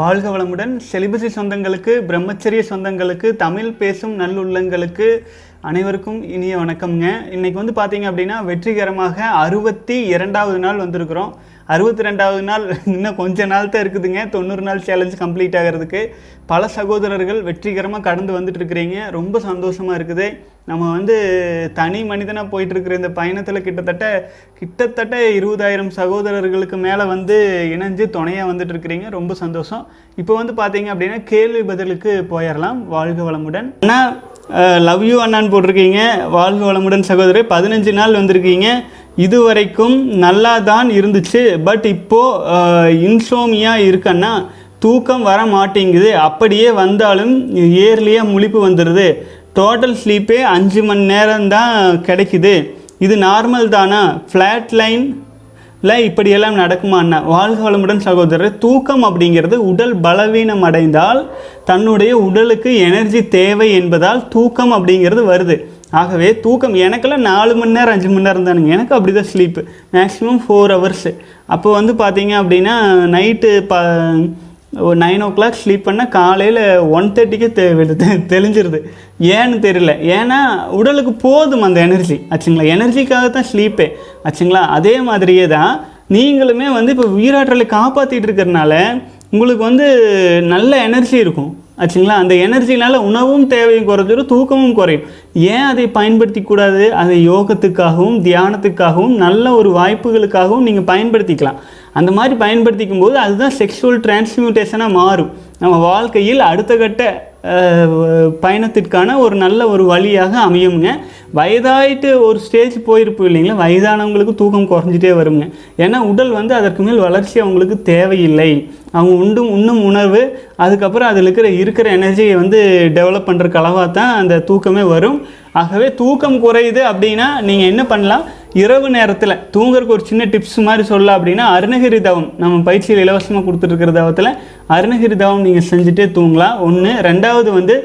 வாழ்க வளமுடன். செலிபசி சொந்தங்களுக்கு பிரம்மச்சரிய சொந்தங்களுக்கு தமிழ் பேசும் நல்லுள்ளங்களுக்கு அனைவருக்கும் இனிய வணக்கம்ங்க. இன்னைக்கு வந்து பார்த்தீங்க அப்படின்னா வெற்றிகரமாக அறுபத்தி இரண்டாவது நாள் வந்திருக்கிறோம். அறுபத்தி ரெண்டாவது நாள் இன்னும் கொஞ்ச நாள் தான் இருக்குதுங்க. தொண்ணூறு நாள் சேலஞ்ச் கம்ப்ளீட் ஆகிறதுக்கு பல சகோதரர்கள் வெற்றிகரமாக கடந்து வந்துட்டு இருக்கிறீங்க ரொம்ப சந்தோஷமாக இருக்குது. நம்ம வந்து தனி மனிதனாக போயிட்டுருக்குற இந்த பயணத்தில் கிட்டத்தட்ட கிட்டத்தட்ட இருபதாயிரம் சகோதரர்களுக்கு மேலே வந்து இணைஞ்சு துணையாக வந்துட்டு இருக்கிறீங்க ரொம்ப சந்தோஷம். இப்போ வந்து பார்த்தீங்க அப்படின்னா கேள்வி பதிலுக்கு போயிடலாம் வாழ்க வளமுடன். ஆனால் லவ் யூ அண்ணான்னு போட்டிருக்கீங்க. வாழ்க வளமுடன் சகோதரி பதினஞ்சு நாள் வந்திருக்கீங்க. இதுவரைக்கும் நல்லா தான் இருந்துச்சு பட் இப்போது இன்சோமியா இருக்கன்னா தூக்கம் வர மாட்டேங்குது. அப்படியே வந்தாலும் இயர்லியாக முழிப்பு வந்துடுது டோட்டல் ஸ்லீப்பே அஞ்சு மணி நேரம் தான் கிடைக்குது. இது நார்மல் தானா? ஃப்ளாட் லைன் இல்லை இப்படியெல்லாம் நடக்குமா அண்ணா? வாழ்க வளமுடன் சகோதரர் தூக்கம் அப்படிங்கிறது உடல் பலவீனம் அடைந்தால் தன்னுடைய உடலுக்கு எனர்ஜி தேவை என்பதால் தூக்கம் அப்படிங்கிறது வருது. ஆகவே தூக்கம் எனக்கெல்லாம் நாலு மணி நேரம் அஞ்சு மணி நேரம் தானுங்க. எனக்கு அப்படி தான் ஸ்லீப்பு மேக்ஸிமம் ஃபோர் ஹவர்ஸு அப்போ வந்து பார்த்தீங்க அப்படின்னா நைட்டு ப ஒரு நைன் ஓ கிளாக் ஸ்லீப் பண்ணால் காலையில் ஒன் தேர்ட்டிக்கே தெ தெளிஞ்சிருது. ஏன்னு தெரியல. ஏன்னா உடலுக்கு போதும் அந்த எனர்ஜி ஆச்சுங்களா? எனர்ஜிக்காக தான் ஸ்லீப்பே ஆச்சுங்களா? அதே மாதிரியே தான் நீங்களுமே வந்து இப்போ உயிராற்றலை காப்பாற்றிட்டு இருக்கிறனால உங்களுக்கு வந்து நல்ல எனர்ஜி இருக்கும். ஆச்சுங்களா? அந்த எனர்ஜினால் உணவும் தேவையும் குறைஞ்சிடும் தூக்கமும் குறையும். ஏன் அதை பயன்படுத்தி கூடாது? அதை யோகத்துக்காகவும் தியானத்துக்காகவும் நல்ல ஒரு வாய்ப்புகளுக்காகவும் நீங்கள் பயன்படுத்திக்கலாம். அந்த மாதிரி பயன்படுத்திக்கும் போது அதுதான் செக்ஷுவல் டிரான்ஸ்மியூட்டேஷனாக மாறும். நம்ம வாழ்க்கையில் அடுத்த கட்ட பயணத்திற்கான ஒரு நல்ல ஒரு வழியாக அமையுங்க. வயதாயிட்டு ஒரு ஸ்டேஜ் போயிருப்போம் இல்லைங்களா? வயதானவங்களுக்கு தூக்கம் குறைஞ்சிட்டே வருங்க. ஏன்னா உடல் வந்து அதற்கு மேல் வளர்ச்சி அவங்களுக்கு தேவையில்லை. அவங்க உண்டும் உண்ணும் உணர்வு அதுக்கப்புறம் அதில் இருக்கிற இருக்கிற எனர்ஜியை வந்து டெவலப் பண்ணுறக்கு அளவாக தான் அந்த தூக்கமே வரும். ஆகவே தூக்கம் குறையுது அப்படின்னா நீங்கள் என்ன பண்ணலாம்? இரவு நேரத்தில் தூங்குறதுக்கு ஒரு சின்ன டிப்ஸ் மாதிரி சொல்லலாம் அப்படின்னா அருணகிரி தவம் நம்ம பயிற்சியில் இலவசமாக கொடுத்துட்ருக்கிற தவத்தில் அருணகிரிதாவும் நீங்கள் செஞ்சுட்டே தூங்கலாம். ஒன்று ரெண்டாவது வந்து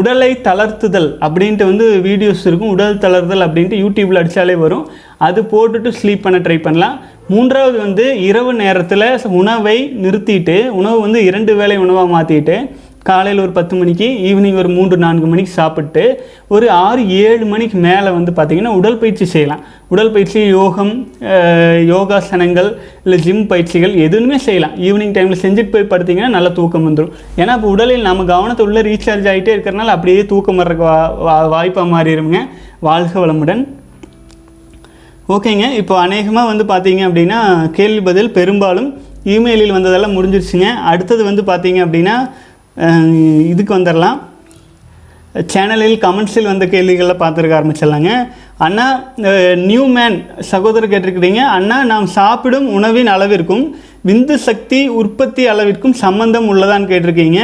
உடலை தளர்த்துதல் அப்படின்ட்டு வந்து வீடியோஸ் இருக்கும். உடல் தளர்தல் அப்படின்ட்டு யூடியூப்பில் அடித்தாலே வரும். அது போட்டுட்டு ஸ்லீப் பண்ண ட்ரை பண்ணலாம். மூன்றாவது வந்து இரவு நேரத்தில் உணவை நிறுத்திட்டு உணவு வந்து இரண்டு வேளை உணவாக மாற்றிட்டு காலையில் ஒரு பத்து மணிக்கு ஈவினிங் ஒரு மூன்று நான்கு மணிக்கு சாப்பிட்டு ஒரு ஆறு ஏழு மணிக்கு மேலே வந்து பார்த்திங்கன்னா உடற்பயிற்சி செய்யலாம். உடற்பயிற்சி யோகம் யோகாசனங்கள் இல்லை ஜிம் பயிற்சிகள் எதுவுமே செய்யலாம். ஈவினிங் டைமில் செஞ்சுட்டு போய் படுத்திங்கன்னா நல்ல தூக்கம் வந்துடும் ஏன்னா இப்போ உடலில் நம்ம கவனத்தை உள்ளே ரீசார்ஜ் ஆகிட்டே இருக்கிறனால அப்படியே தூக்கம் வர்றதுக்கு வா வா- வாய்ப்பாக மாறிடுங்க வாழ்க வளமுடன். ஓகேங்க. இப்போ அநேகமாக வந்து பார்த்தீங்க அப்படின்னா கேள்வி பதில் பெரும்பாலும் இமெயிலில் வந்ததெல்லாம் முடிஞ்சிருச்சுங்க. அடுத்தது வந்து பார்த்தீங்க அப்படின்னா இதுக்கு வந்துடலாம் சேனலில் கமெண்ட்ஸில் வந்த கேள்விகளை பார்த்துருக்க ஆரம்பிச்சிடலாங்க. அண்ணா நியூ மேன் சகோதரர் கேட்டிருக்கிறீங்க. அண்ணா நாம் சாப்பிடும் உணவின் அளவிற்கும் விந்து சக்தி உற்பத்தி அளவிற்கும் சம்பந்தம் உள்ளதான்னு கேட்டிருக்கீங்க.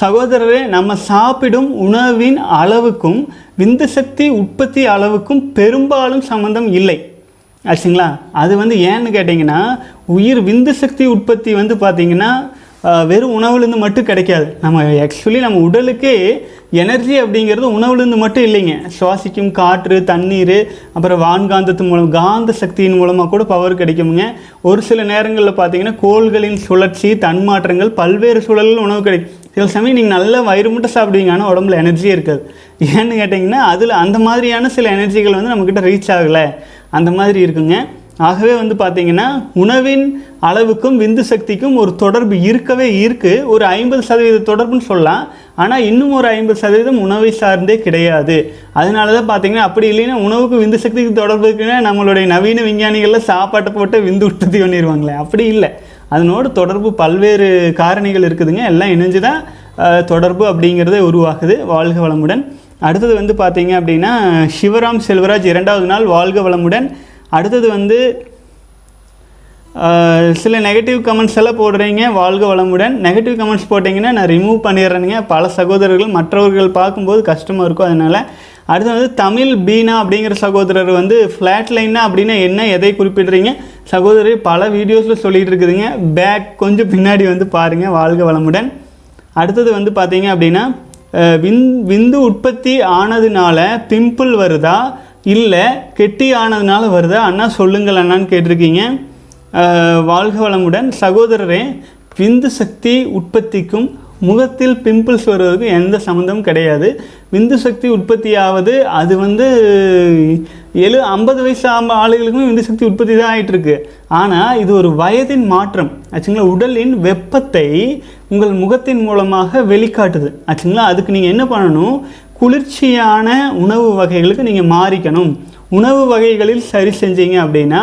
சகோதரரே நம்ம சாப்பிடும் உணவின் அளவுக்கும் விந்து சக்தி உற்பத்தி அளவுக்கும் பெரும்பாலும் சம்பந்தம் இல்லை. ஆச்சுங்களா? அது வந்து ஏன்னு கேட்டிங்கன்னா உயிர் விந்து சக்தி உற்பத்தி வந்து பார்த்திங்கன்னா வெறும் உணவுலேருந்து மட்டும் கிடைக்காது. நம்ம ஆக்சுவலி நம்ம உடலுக்கே எனர்ஜி அப்படிங்கிறது உணவுலேருந்து மட்டும் இல்லைங்க. சுவாசிக்கும் காற்று தண்ணீர் அப்புறம் வான்காந்தத்து மூலம் காந்த சக்தியின் மூலமாக கூட பவர் கிடைக்குமுங்க. ஒரு சில நேரங்களில் பார்த்தீங்கன்னா கோள்களின் சுழற்சி தன்மாற்றங்கள் பல்வேறு சூழலில் உணவு கிடைக்கும். சில சமயம் நீங்கள் நல்ல வயிறு மட்டும் சாப்பிடுவீங்க ஆனால் உடம்புல எனர்ஜியே இருக்காது. ஏன்னு கேட்டிங்கன்னா அதில் அந்த மாதிரியான சில எனர்ஜிகள் வந்து நம்மக்கிட்ட ரீச் ஆகலை. அந்த மாதிரி இருக்குங்க. ஆகவே வந்து பார்த்திங்கன்னா உணவின் அளவுக்கும் விந்து சக்திக்கும் ஒரு தொடர்பு இருக்கவே இருக்குது ஒரு ஐம்பது சதவீத தொடர்புன்னு சொல்லலாம். ஆனால் இன்னும் ஒரு ஐம்பது சதவீதம் உணவை சார்ந்தே கிடையாது. அதனால தான் பார்த்தீங்கன்னா அப்படி இல்லைன்னா உணவுக்கு விந்து சக்திக்கு தொடர்பு இருக்குன்னா நம்மளுடைய நவீன விஞ்ஞானிகளில் சாப்பாட்டை போட்டு விந்து உற்பத்தி பண்ணிடுவாங்களே அப்படி இல்லை. அதனோட தொடர்பு பல்வேறு காரணிகள் இருக்குதுங்க. எல்லாம் இணைஞ்சு தான் தொடர்பு அப்படிங்கிறதே உருவாகுது. வாழ்க வளமுடன். அடுத்தது வந்து பார்த்தீங்க அப்படின்னா சிவராம் செல்வராஜ் இரண்டாவது நாள் வாழ்க வளமுடன். அடுத்தது வந்து சில நெகட்டிவ் கமெண்ட்ஸ் எல்லாம் போடுறீங்க வாழ்க வளமுடன். நெகட்டிவ் கமெண்ட்ஸ் போட்டிங்கன்னா நான் ரிமூவ் பண்ணிடுறேனுங்க. பல சகோதரர்கள் மற்றவர்கள் பார்க்கும்போது கஷ்டமாக இருக்கும் அதனால். அடுத்து வந்து தமிழ் பீனா அப்படிங்கிற சகோதரர் வந்து ஃப்ளாட் லைன்னா அப்படின்னா என்ன எதை குறிப்பிடுறீங்க? சகோதரி பல வீடியோஸில் சொல்லிகிட்டு இருக்குதுங்க. பேக் கொஞ்சம் பின்னாடி வந்து பாருங்கள் வாழ்க வளமுடன். அடுத்தது வந்து பார்த்தீங்க அப்படின்னா விந் விந்து உற்பத்தி ஆனதுனால பிம்பிள் வருதா? இல்லை கெட்டி ஆனதுனால வருதா? அண்ணா சொல்லுங்கள் அண்ணான்னு கேட்டிருக்கீங்க. வாழ்க வளமுடன். சகோதரரே விந்து சக்தி உற்பத்திக்கும் முகத்தில் பிம்பிள்ஸ் வருவதற்கும் எந்த சம்மந்தமும் கிடையாது. விந்து சக்தி உற்பத்தி ஆவது அது வந்து எழு ஐம்பது வயசு ஆம்ப ஆளுகளுக்கும் விந்து சக்தி உற்பத்தி தான் ஆகிட்டுருக்கு ஆனால் இது ஒரு வயதின் மாற்றம். ஆச்சுங்களா? உடலின் வெப்பத்தை உங்கள் முகத்தின் மூலமாக வெளிக்காட்டுது. ஆச்சுங்களா? அதுக்கு நீங்கள் என்ன பண்ணணும்? குளிர்ச்சியான உணவு வகைகளுக்கு நீங்கள் மாறிக்கணும். உணவு வகைகளில் சரி செஞ்சீங்க அப்படின்னா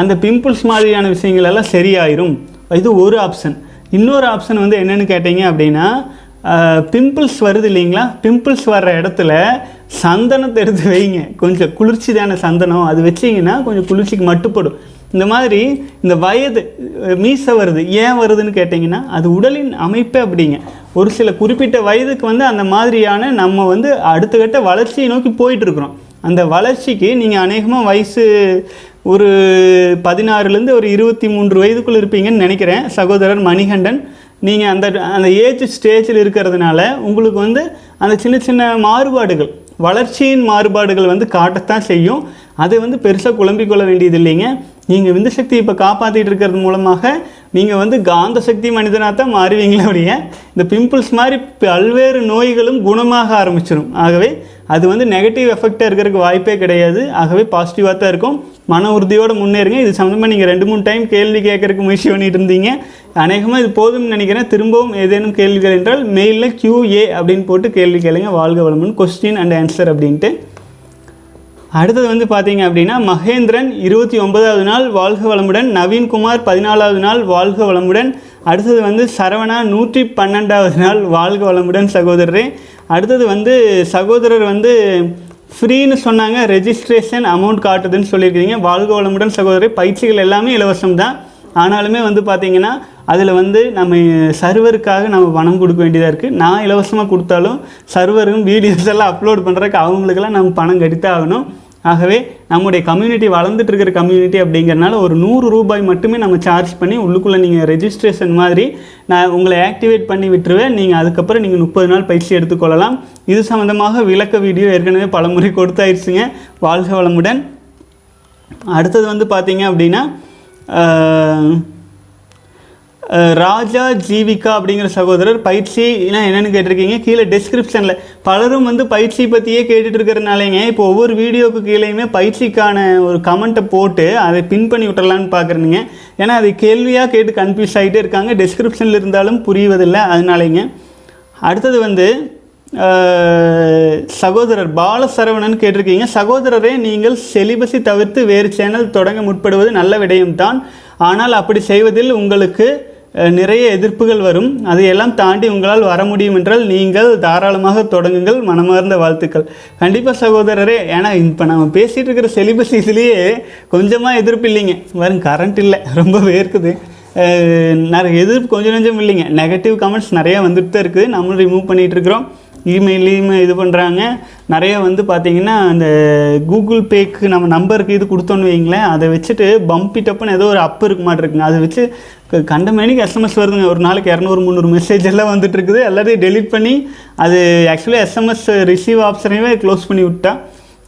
அந்த பிம்பிள்ஸ் மாதிரியான விஷயங்கள் எல்லாம் சரியாயிரும். இது ஒரு ஆப்ஷன் இன்னொரு ஆப்ஷன் வந்து என்னென்னு கேட்டீங்க அப்படின்னா பிம்பிள்ஸ் வருது இல்லைங்களா? பிம்பிள்ஸ் வர்ற இடத்துல சந்தனத்தை எடுத்து வைங்க. கொஞ்சம் குளிர்ச்சிதான சந்தனம். அது வச்சிங்கன்னா கொஞ்சம் குளிர்ச்சிக்கு மட்டுப்படும். இந்த மாதிரி இந்த வயது மீசை வருது. ஏன் வருதுன்னு கேட்டிங்கன்னா அது உடலின் அமைப்பே அப்படிங்க. ஒரு சில குறிப்பிட்ட வயதுக்கு வந்து அந்த மாதிரியான நம்ம வந்து அடுத்த கட்ட வளர்ச்சியை நோக்கி போயிட்டுருக்குறோம். அந்த வளர்ச்சிக்கு நீங்கள் அநேகமாக வயசு ஒரு பதினாறுலேருந்து ஒரு இருபத்தி மூன்று வயதுக்குள்ளே இருப்பீங்கன்னு நினைக்கிறேன். சகோதரர் மணிகண்டன் நீங்கள் அந்த அந்த ஏஜ் ஸ்டேஜில் இருக்கிறதுனால உங்களுக்கு வந்து அந்த சின்ன சின்ன மாறுபாடுகள் வளர்ச்சியின் மாறுபாடுகள் வந்து காட்டத்தான் செய்யும். அதை வந்து பெருசாக குழம்பிக் கொள்ள வேண்டியது இல்லைங்க நீங்கள் விந்து சக்தி இப்போ காப்பாற்றிட்டு இருக்கிறது மூலமாக நீங்கள் வந்து காந்த சக்தி மனிதனாக தான் மாறுவீங்களே ஒழிய இந்த பிம்பிள்ஸ் மாதிரி பல்வேறு நோய்களும் குணமாக ஆரம்பிச்சிடும் ஆகவே அது வந்து நெகட்டிவ் எஃபெக்டாக இருக்கிறதுக்கு வாய்ப்பே கிடையாது. ஆகவே பாசிட்டிவாக தான் இருக்கும். மன உறுதியோடு முன்னேறுங்க. இது சம்மந்தமாக நீங்கள் ரெண்டு மூணு டைம் கேள்வி கேட்கறதுக்கு முயற்சி பண்ணிட்டு இருந்தீங்க. அநேகமாக இது போதும்னு நினைக்கிறேன். திரும்பவும் ஏதேனும் கேள்விகள் என்றால் மெயிலில் கியூஏ அப்படின்னு போட்டு கேள்வி கேளுங்க. வாழ்க வளமுடன். கொஸ்டின் அண்ட் ஆன்சர் அப்படின்ட்டு. அடுத்தது வந்து பார்த்தீங்க அப்படின்னா மகேந்திரன் இருபத்தி ஒன்பதாவது நாள் வாழ்க வளமுடன். நவீன்குமார் பதினாலாவது நாள் வாழ்க வளமுடன். அடுத்தது வந்து சரவணா நூற்றி பன்னெண்டாவது நாள் வாழ்க வளமுடன் சகோதரரே. அடுத்தது வந்து சகோதரர் வந்து ஃப்ரீன்னு சொன்னாங்க. ரெஜிஸ்ட்ரேஷன் அமௌண்ட் காட்டுதுன்னு சொல்லியிருக்கீங்க வாழ்க வளமுடன் சகோதரர். பயிற்சிகள் எல்லாமே இலவசம் தான் ஆனாலுமே வந்து பார்த்திங்கன்னா அதில் வந்து நம்ம சர்வருக்காக நம்ம பணம் கொடுக்க வேண்டியதாக இருக்குது நான் இலவசமாக கொடுத்தாலும் சர்வரும் வீடியோஸ் எல்லாம் அப்லோட் பண்ணுறதுக்கு அவங்களுக்கெல்லாம் நம்ம பணம் கட்டித்தான் ஆகணும். ஆகவே நம்முடைய கம்யூனிட்டி வளர்ந்துட்டு இருக்கிற கம்யூனிட்டி அப்படிங்கிறனால ஒரு நூறு ரூபாய் மட்டுமே நம்ம சார்ஜ் பண்ணி உள்ளுக்குள்ளே நீங்கள் ரெஜிஸ்ட்ரேஷன் மாதிரி நான் உங்களை ஆக்டிவேட் பண்ணி விட்டுருவேன். நீங்கள் அதுக்கப்புறம் நீங்கள் முப்பது நாள் பயிற்சி எடுத்துக்கொள்ளலாம். இது சம்மந்தமாக விளக்க வீடியோ ஏற்கனவே பலமுறை கொடுத்தாயிருச்சுங்க. வாழ்க வளமுடன். அடுத்தது வந்து பார்த்தீங்க அப்படின்னா ராஜா ஜீவிகா அப்படிங்கிற சகோதரர் பயிற்சி என்னென்னு கேட்டிருக்கீங்க? கீழே டிஸ்கிரிப்ஷனில் பலரும் வந்து பயிற்சி பற்றியே கேட்டுட்டு இருக்கிறனாலேங்க இப்போ ஒவ்வொரு வீடியோக்கு கீழேயுமே பயிற்சிக்கான ஒரு கமெண்ட்டை போட்டு அதை பின் பண்ணி விட்டுறலான்னு பார்க்குறேனுங்க. ஏன்னா அது கேள்வியாக கேட்டு கன்ஃபியூஸ் ஆகிட்டே இருக்காங்க. டிஸ்கிரிப்ஷனில் இருந்தாலும் புரிவதில்லை. அதனாலேங்க. அடுத்தது வந்து சகோதரர் பாலசரவணன் கேட்டிருக்கீங்க. சகோதரரே நீங்கள் செலிபஸை தவிர்த்து வேறு சேனல் தொடங்க முற்படுவது நல்ல விடயம்தான். ஆனால் அப்படி செய்வதில் உங்களுக்கு நிறைய எதிர்ப்புகள் வரும். அதையெல்லாம் தாண்டி உங்களால் வர முடியும் என்றால் நீங்கள் தாராளமாக தொடங்குங்கள். மனமார்ந்த வாழ்த்துக்கள். கண்டிப்பாக சகோதரரே ஏன்னா இப்போ நம்ம பேசிகிட்டு இருக்கிற செலிபஸ் இதுலேயே கொஞ்சமாக எதிர்ப்பு இல்லைங்க. வரும் கரண்ட் இல்லை. ரொம்ப வேர்க்குது. நிறைய எதிர்ப்பு கொஞ்சம் கொஞ்சம் இல்லைங்க. நெகட்டிவ் கமெண்ட்ஸ் நிறைய வந்துட்டு தான் இருக்குது. நம்மளும் ரிமூவ் பண்ணிகிட்டு இருக்கிறோம். இமெயிலையும் இது பண்ணுறாங்க நிறைய வந்து பார்த்தீங்கன்னா அந்த கூகுள் பேக்கு நம்ம நம்பருக்கு இது கொடுத்தோன்னு வைங்களேன் அதை வச்சுட்டு பம்பி டப்புன்னு ஏதோ ஒரு அப்பு இருக்க மாட்டிருக்குங்க அதை வச்சு கண்டமேனிக்கு கண்ட எஸ்எம்எஸ் வருதுங்க. ஒரு நாளைக்கு இரநூறு முந்நூறு மெசேஜ் எல்லாம் வந்துட்டு இருக்குது. எல்லாத்தையும் டெலிட் பண்ணி அது ஆக்சுவலி எஸ்எம்எஸ் ரிசீவ் ஆப்ஷனையே க்ளோஸ் பண்ணி விட்டா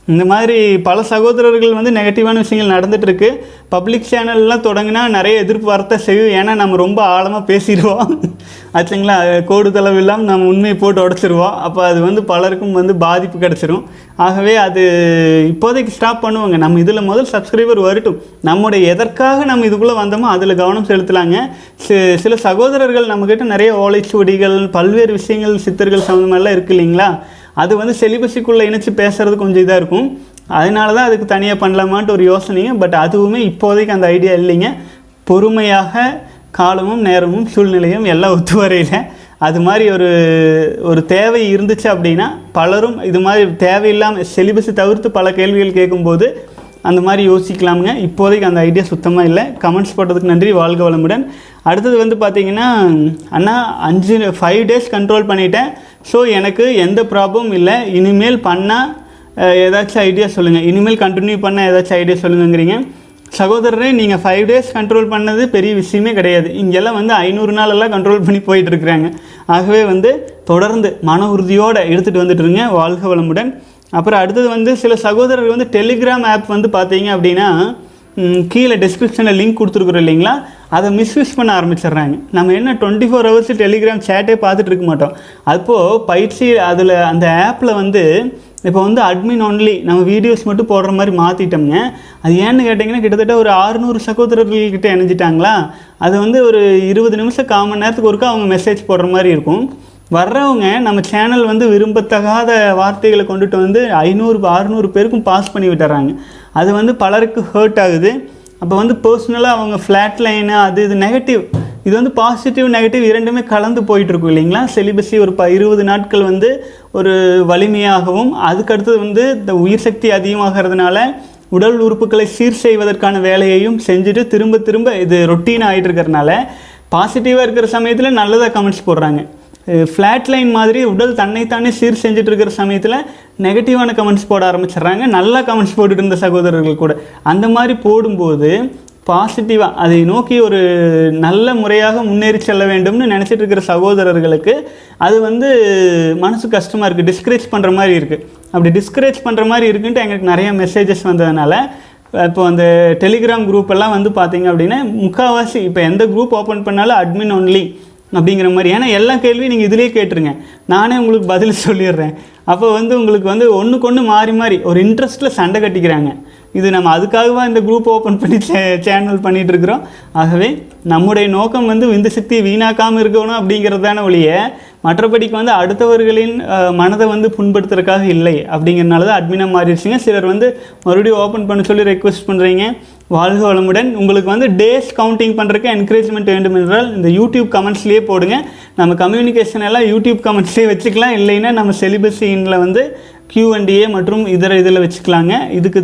இந்த மாதிரி பல சகோதரர்கள் வந்து நெகட்டிவான விஷயங்கள் நடந்துகிட்ருக்கு பப்ளிக் சேனல்லாம் தொடங்கினா நிறைய எதிர்ப்பு வரத்தை செய்யும். ஏன்னா நம்ம ரொம்ப ஆழமாக பேசிடுவோம். ஆச்சுங்களா? கோடு தளவு இல்லாமல் நம்ம உண்மையை போட்டு உடச்சிருவோம். அப்போ அது வந்து பலருக்கும் வந்து பாதிப்பு கிடச்சிரும். ஆகவே அது இப்போதைக்கு ஸ்டாப் பண்ணுவாங்க. நம்ம இதில் முதல் சப்ஸ்கிரைபர் வரட்டும். நம்முடைய எதற்காக நம்ம இதுக்குள்ளே வந்தோமோ அதில் கவனம் செலுத்தலாங்க. சி- சில சகோதரர்கள் நம்மக்கிட்ட நிறைய ஓலைச்சுவடிகள் பல்வேறு விஷயங்கள் சித்தர்கள் சம்மந்தமெல்லாம் இருக்குது இல்லைங்களா? அது வந்து செலிபஸுக்குள்ளே இணைச்சி பேசுறது கொஞ்சம் இதாக இருக்கும். அதனால தான் அதுக்கு தனியாக பண்ணலாமான்ட்டு ஒரு யோசனைங்க பட் அதுவுமே இப்போதைக்கு அந்த ஐடியா இல்லைங்க. பொறுமையாக காலமும் நேரமும் சூழ்நிலையும் எல்லாம் ஒத்து வரையில் அது மாதிரி ஒரு ஒரு தேவை இருந்துச்சு அப்படின்னா பலரும் இது மாதிரி தேவையில்லாமல் செலிபஸை தவிர்த்து பல கேள்விகள் கேட்கும்போது அந்த மாதிரி யோசிக்கலாமுங்க. இப்போதைக்கு அந்த ஐடியா சுத்தமாக இல்லை. கமெண்ட்ஸ் போட்டதுக்கு நன்றி வாழ்க வளமுடன். அடுத்தது வந்து பார்த்தீங்கன்னா அண்ணா அஞ்சு ஃபைவ் டேஸ் கண்ட்ரோல் பண்ணிட்டேன். ஸோ எனக்கு எந்த ப்ராப்ளமும் இல்லை. இனிமேல் பண்ணால் ஏதாச்சும் ஐடியா சொல்லுங்கள் இனிமேல் கண்டினியூ பண்ணால் ஏதாச்சும் ஐடியா சொல்லுங்கங்கிறீங்க. சகோதரரே நீங்கள் ஃபைவ் டேஸ் கண்ட்ரோல் பண்ணது பெரிய விஷயமே கிடையாது. இங்கெல்லாம் வந்து ஐநூறு நாளெல்லாம் கண்ட்ரோல் பண்ணி போயிட்டுருக்குறாங்க ஆகவே வந்து தொடர்ந்து மன உறுதியோடு எடுத்துகிட்டு வந்துட்டுருங்க வாழ்க வளமுடன். அப்புறம் அடுத்தது வந்து சில சகோதரர்கள் வந்து டெலிகிராம் ஆப் வந்து பார்த்தீங்க அப்படின்னா கீழே டிஸ்கிரிப்ஷனில் லிங்க் கொடுத்துருக்குறோம் இல்லைங்களா? அதை மிஸ்யூஸ் பண்ண ஆரம்பிச்சிடுறாங்க. நம்ம என்ன டுவெண்ட்டி ஃபோர் ஹவர்ஸ் டெலிகிராம் சேட்டே பார்த்துட்டு இருக்க மாட்டோம். அப்போது பயிற்சி அதில் அந்த ஆப்பில் வந்து இப்போ வந்து அட்மின் ஒன்லி நம்ம வீடியோஸ் மட்டும் போடுற மாதிரி மாற்றிட்டோம்ங்க அது ஏன்னு கேட்டிங்கன்னா கிட்டத்தட்ட ஒரு ஆறுநூறு சகோதரர்கள்கிட்ட இணைஞ்சிட்டாங்களா? அது வந்து ஒரு இருபது நிமிஷம் கால் மணி நேரத்துக்கு ஒருக்கா அவங்க மெசேஜ் போடுற மாதிரி இருக்கும். வர்றவங்க நம்ம சேனல் வந்து விரும்பத்தகாத வார்த்தைகளை கொண்டுட்டு வந்து ஐநூறு அறுநூறு பேருக்கும் பாஸ் பண்ணி விட்டுறாங்க. அது வந்து பலருக்கு ஹர்ட் ஆகுது. அப்போ வந்து பர்சனலாக அவங்க ஃப்ளாட் லைனு அது இது நெகட்டிவ் இது வந்து பாசிட்டிவ் நெகட்டிவ் இரண்டுமே கலந்து போயிட்டுருக்கும் இல்லைங்களா? செலிபஸி ஒரு ப இருபது நாட்கள் வந்து ஒரு வலிமையாகவும் அதுக்கடுத்தது வந்து இந்த உயிர் சக்தி அதிகமாகிறதுனால உடல் உறுப்புகளை சீர் செய்வதற்கான வேலையையும் செஞ்சுட்டு திரும்ப திரும்ப இது ரொட்டீன் ஆகிட்டு இருக்கிறதுனால பாசிட்டிவாக இருக்கிற சமயத்தில் நல்லதாக கமெண்ட்ஸ் போடுறாங்க. ஃப்ளாட் லைன் மாதிரி உடல் தன்னைத்தானே சீர் செஞ்சுட்டு இருக்கிற சமயத்தில் நெகட்டிவான கமெண்ட்ஸ் போட ஆரம்பிச்சிடுறாங்க. நல்லா கமெண்ட்ஸ் போட்டுட்டு இருந்த சகோதரர்கள் கூட. அந்த மாதிரி போடும்போது பாசிட்டிவாக அதை நோக்கி ஒரு நல்ல முறையாக முன்னேறி செல்ல வேண்டும்னு நினச்சிட்டு இருக்கிற சகோதரர்களுக்கு அது வந்து மனசு கஷ்டமாக இருக்குது டிஸ்கரேஜ் பண்ணுற மாதிரி இருக்குது அப்படி டிஸ்கரேஜ் பண்ணுற மாதிரி இருக்குன்ட்டு எங்களுக்கு நிறைய மெசேஜஸ் வந்ததுனால இப்போ அந்த டெலிகிராம் குரூப் எல்லாம் வந்து பார்த்தீங்க அப்படின்னா முக்கால்வாசி இப்போ எந்த குரூப் ஓப்பன் பண்ணாலும் அட்மின் ஒன்லி அப்படிங்கிற மாதிரி. ஏன்னா எல்லா கேள்வியும் நீங்கள் இதிலே கேட்டுருங்க. நானே உங்களுக்கு பதில் சொல்லிடுறேன். அப்போ வந்து உங்களுக்கு வந்து ஒன்றுக்கு ஒன்று மாறி மாறி ஒரு இன்ட்ரெஸ்ட்டில் சண்டை கட்டிக்கிறாங்க. இது நம்ம அதுக்காகவா இந்த குரூப் ஓப்பன் பண்ணி சே சேனல் பண்ணிகிட்டு இருக்கிறோம் ஆகவே நம்முடைய நோக்கம் வந்து விந்து சக்தி வீணாக்காமல் இருக்கணும் அப்படிங்கிறதான ஒழிய மற்றபடிக்கு வந்து அடுத்தவர்களின் மனதை வந்து புண்படுத்துறதுக்காக இல்லை அப்படிங்கிறனால தான் அட்மினாக மாறிடுச்சுங்க. சிலர் வந்து மறுபடியும் ஓப்பன் பண்ண சொல்லி ரெக்வெஸ்ட் பண்ணுறீங்க வாழ்க வளமுடன். உங்களுக்கு வந்து டேஸ் கவுண்டிங் பண்ணுறதுக்கு என்கரேஜ்மெண்ட் வேண்டும் என்றால் இந்த யூடியூப் கமெண்ட்ஸ்லேயே போடுங்க. நம்ம கம்யூனிகேஷன் எல்லாம் யூடியூப் கமெண்ட்ஸ்லேயே வச்சுக்கலாம். இல்லைன்னா நம்ம செலிபஸினில் வந்து Q&A மற்றும் இதர இதில் வச்சுக்கலாங்க. இதுக்கு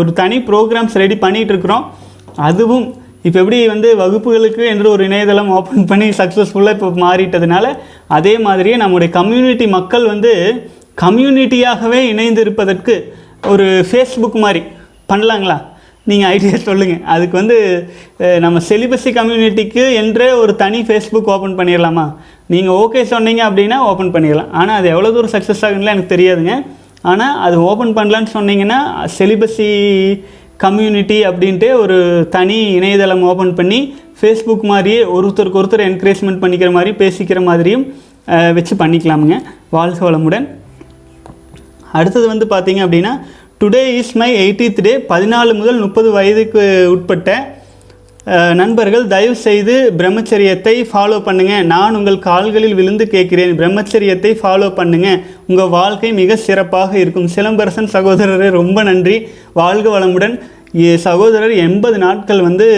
ஒரு தனி ப்ரோக்ராம்ஸ் ரெடி பண்ணிகிட்டு இருக்கிறோம் அதுவும் இப்போ எப்படி வந்து வகுப்புகளுக்கு என்று ஒரு இணையதளம் ஓப்பன் பண்ணி சக்ஸஸ்ஃபுல்லாக இப்போ மாறிட்டதுனால அதே மாதிரியே நம்முடைய கம்யூனிட்டி மக்கள் வந்து கம்யூனிட்டியாகவே இணைந்து இருப்பதற்கு ஒரு ஃபேஸ்புக் மாதிரி பண்ணலாங்களா? நீங்கள் ஐடியா சொல்லுங்கள் அதுக்கு வந்து நம்ம செலிபஸி கம்யூனிட்டிக்கு என்றே ஒரு தனி ஃபேஸ்புக் ஓப்பன் பண்ணிடலாமா நீங்கள் ஓகே சொன்னீங்க அப்படின்னா ஓப்பன் பண்ணிடலாம் ஆனால் அது எவ்வளோ தூரம் சக்ஸஸ் ஆகுதுன்னு எனக்கு தெரியாதுங்க. ஆனால் அது ஓப்பன் பண்ணலான்னு சொன்னீங்கன்னா செலிபஸி கம்யூனிட்டி அப்படின்ட்டு ஒரு தனி இணையதளம் ஓப்பன் பண்ணி ஃபேஸ்புக் மாதிரியே ஒருத்தருக்கு ஒருத்தர் என்கரேஜ்மெண்ட் பண்ணிக்கிற மாதிரி பேசிக்கிற மாதிரியும் வச்சு பண்ணிக்கலாமுங்க. வாழ்க வளமுடன். அடுத்தது வந்து பார்த்தீங்க அப்படின்னா today is my eightieth day பதினாலு முதல் முப்பது வயதுக்கு உட்பட்ட நண்பர்கள் தயவு செய்து பிரம்மச்சரியத்தை ஃபாலோ பண்ணுங்கள் நான் உங்கள் கால்களில் விழுந்து கேட்கிறேன். பிரம்மச்சரியத்தை ஃபாலோ பண்ணுங்கள் உங்கள் வாழ்க்கை மிக சிறப்பாக இருக்கும். சிலம்பரசன் சகோதரரே ரொம்ப நன்றி. வாழ்க வளமுடன். சகோதரர் எண்பது நாட்கள் வந்து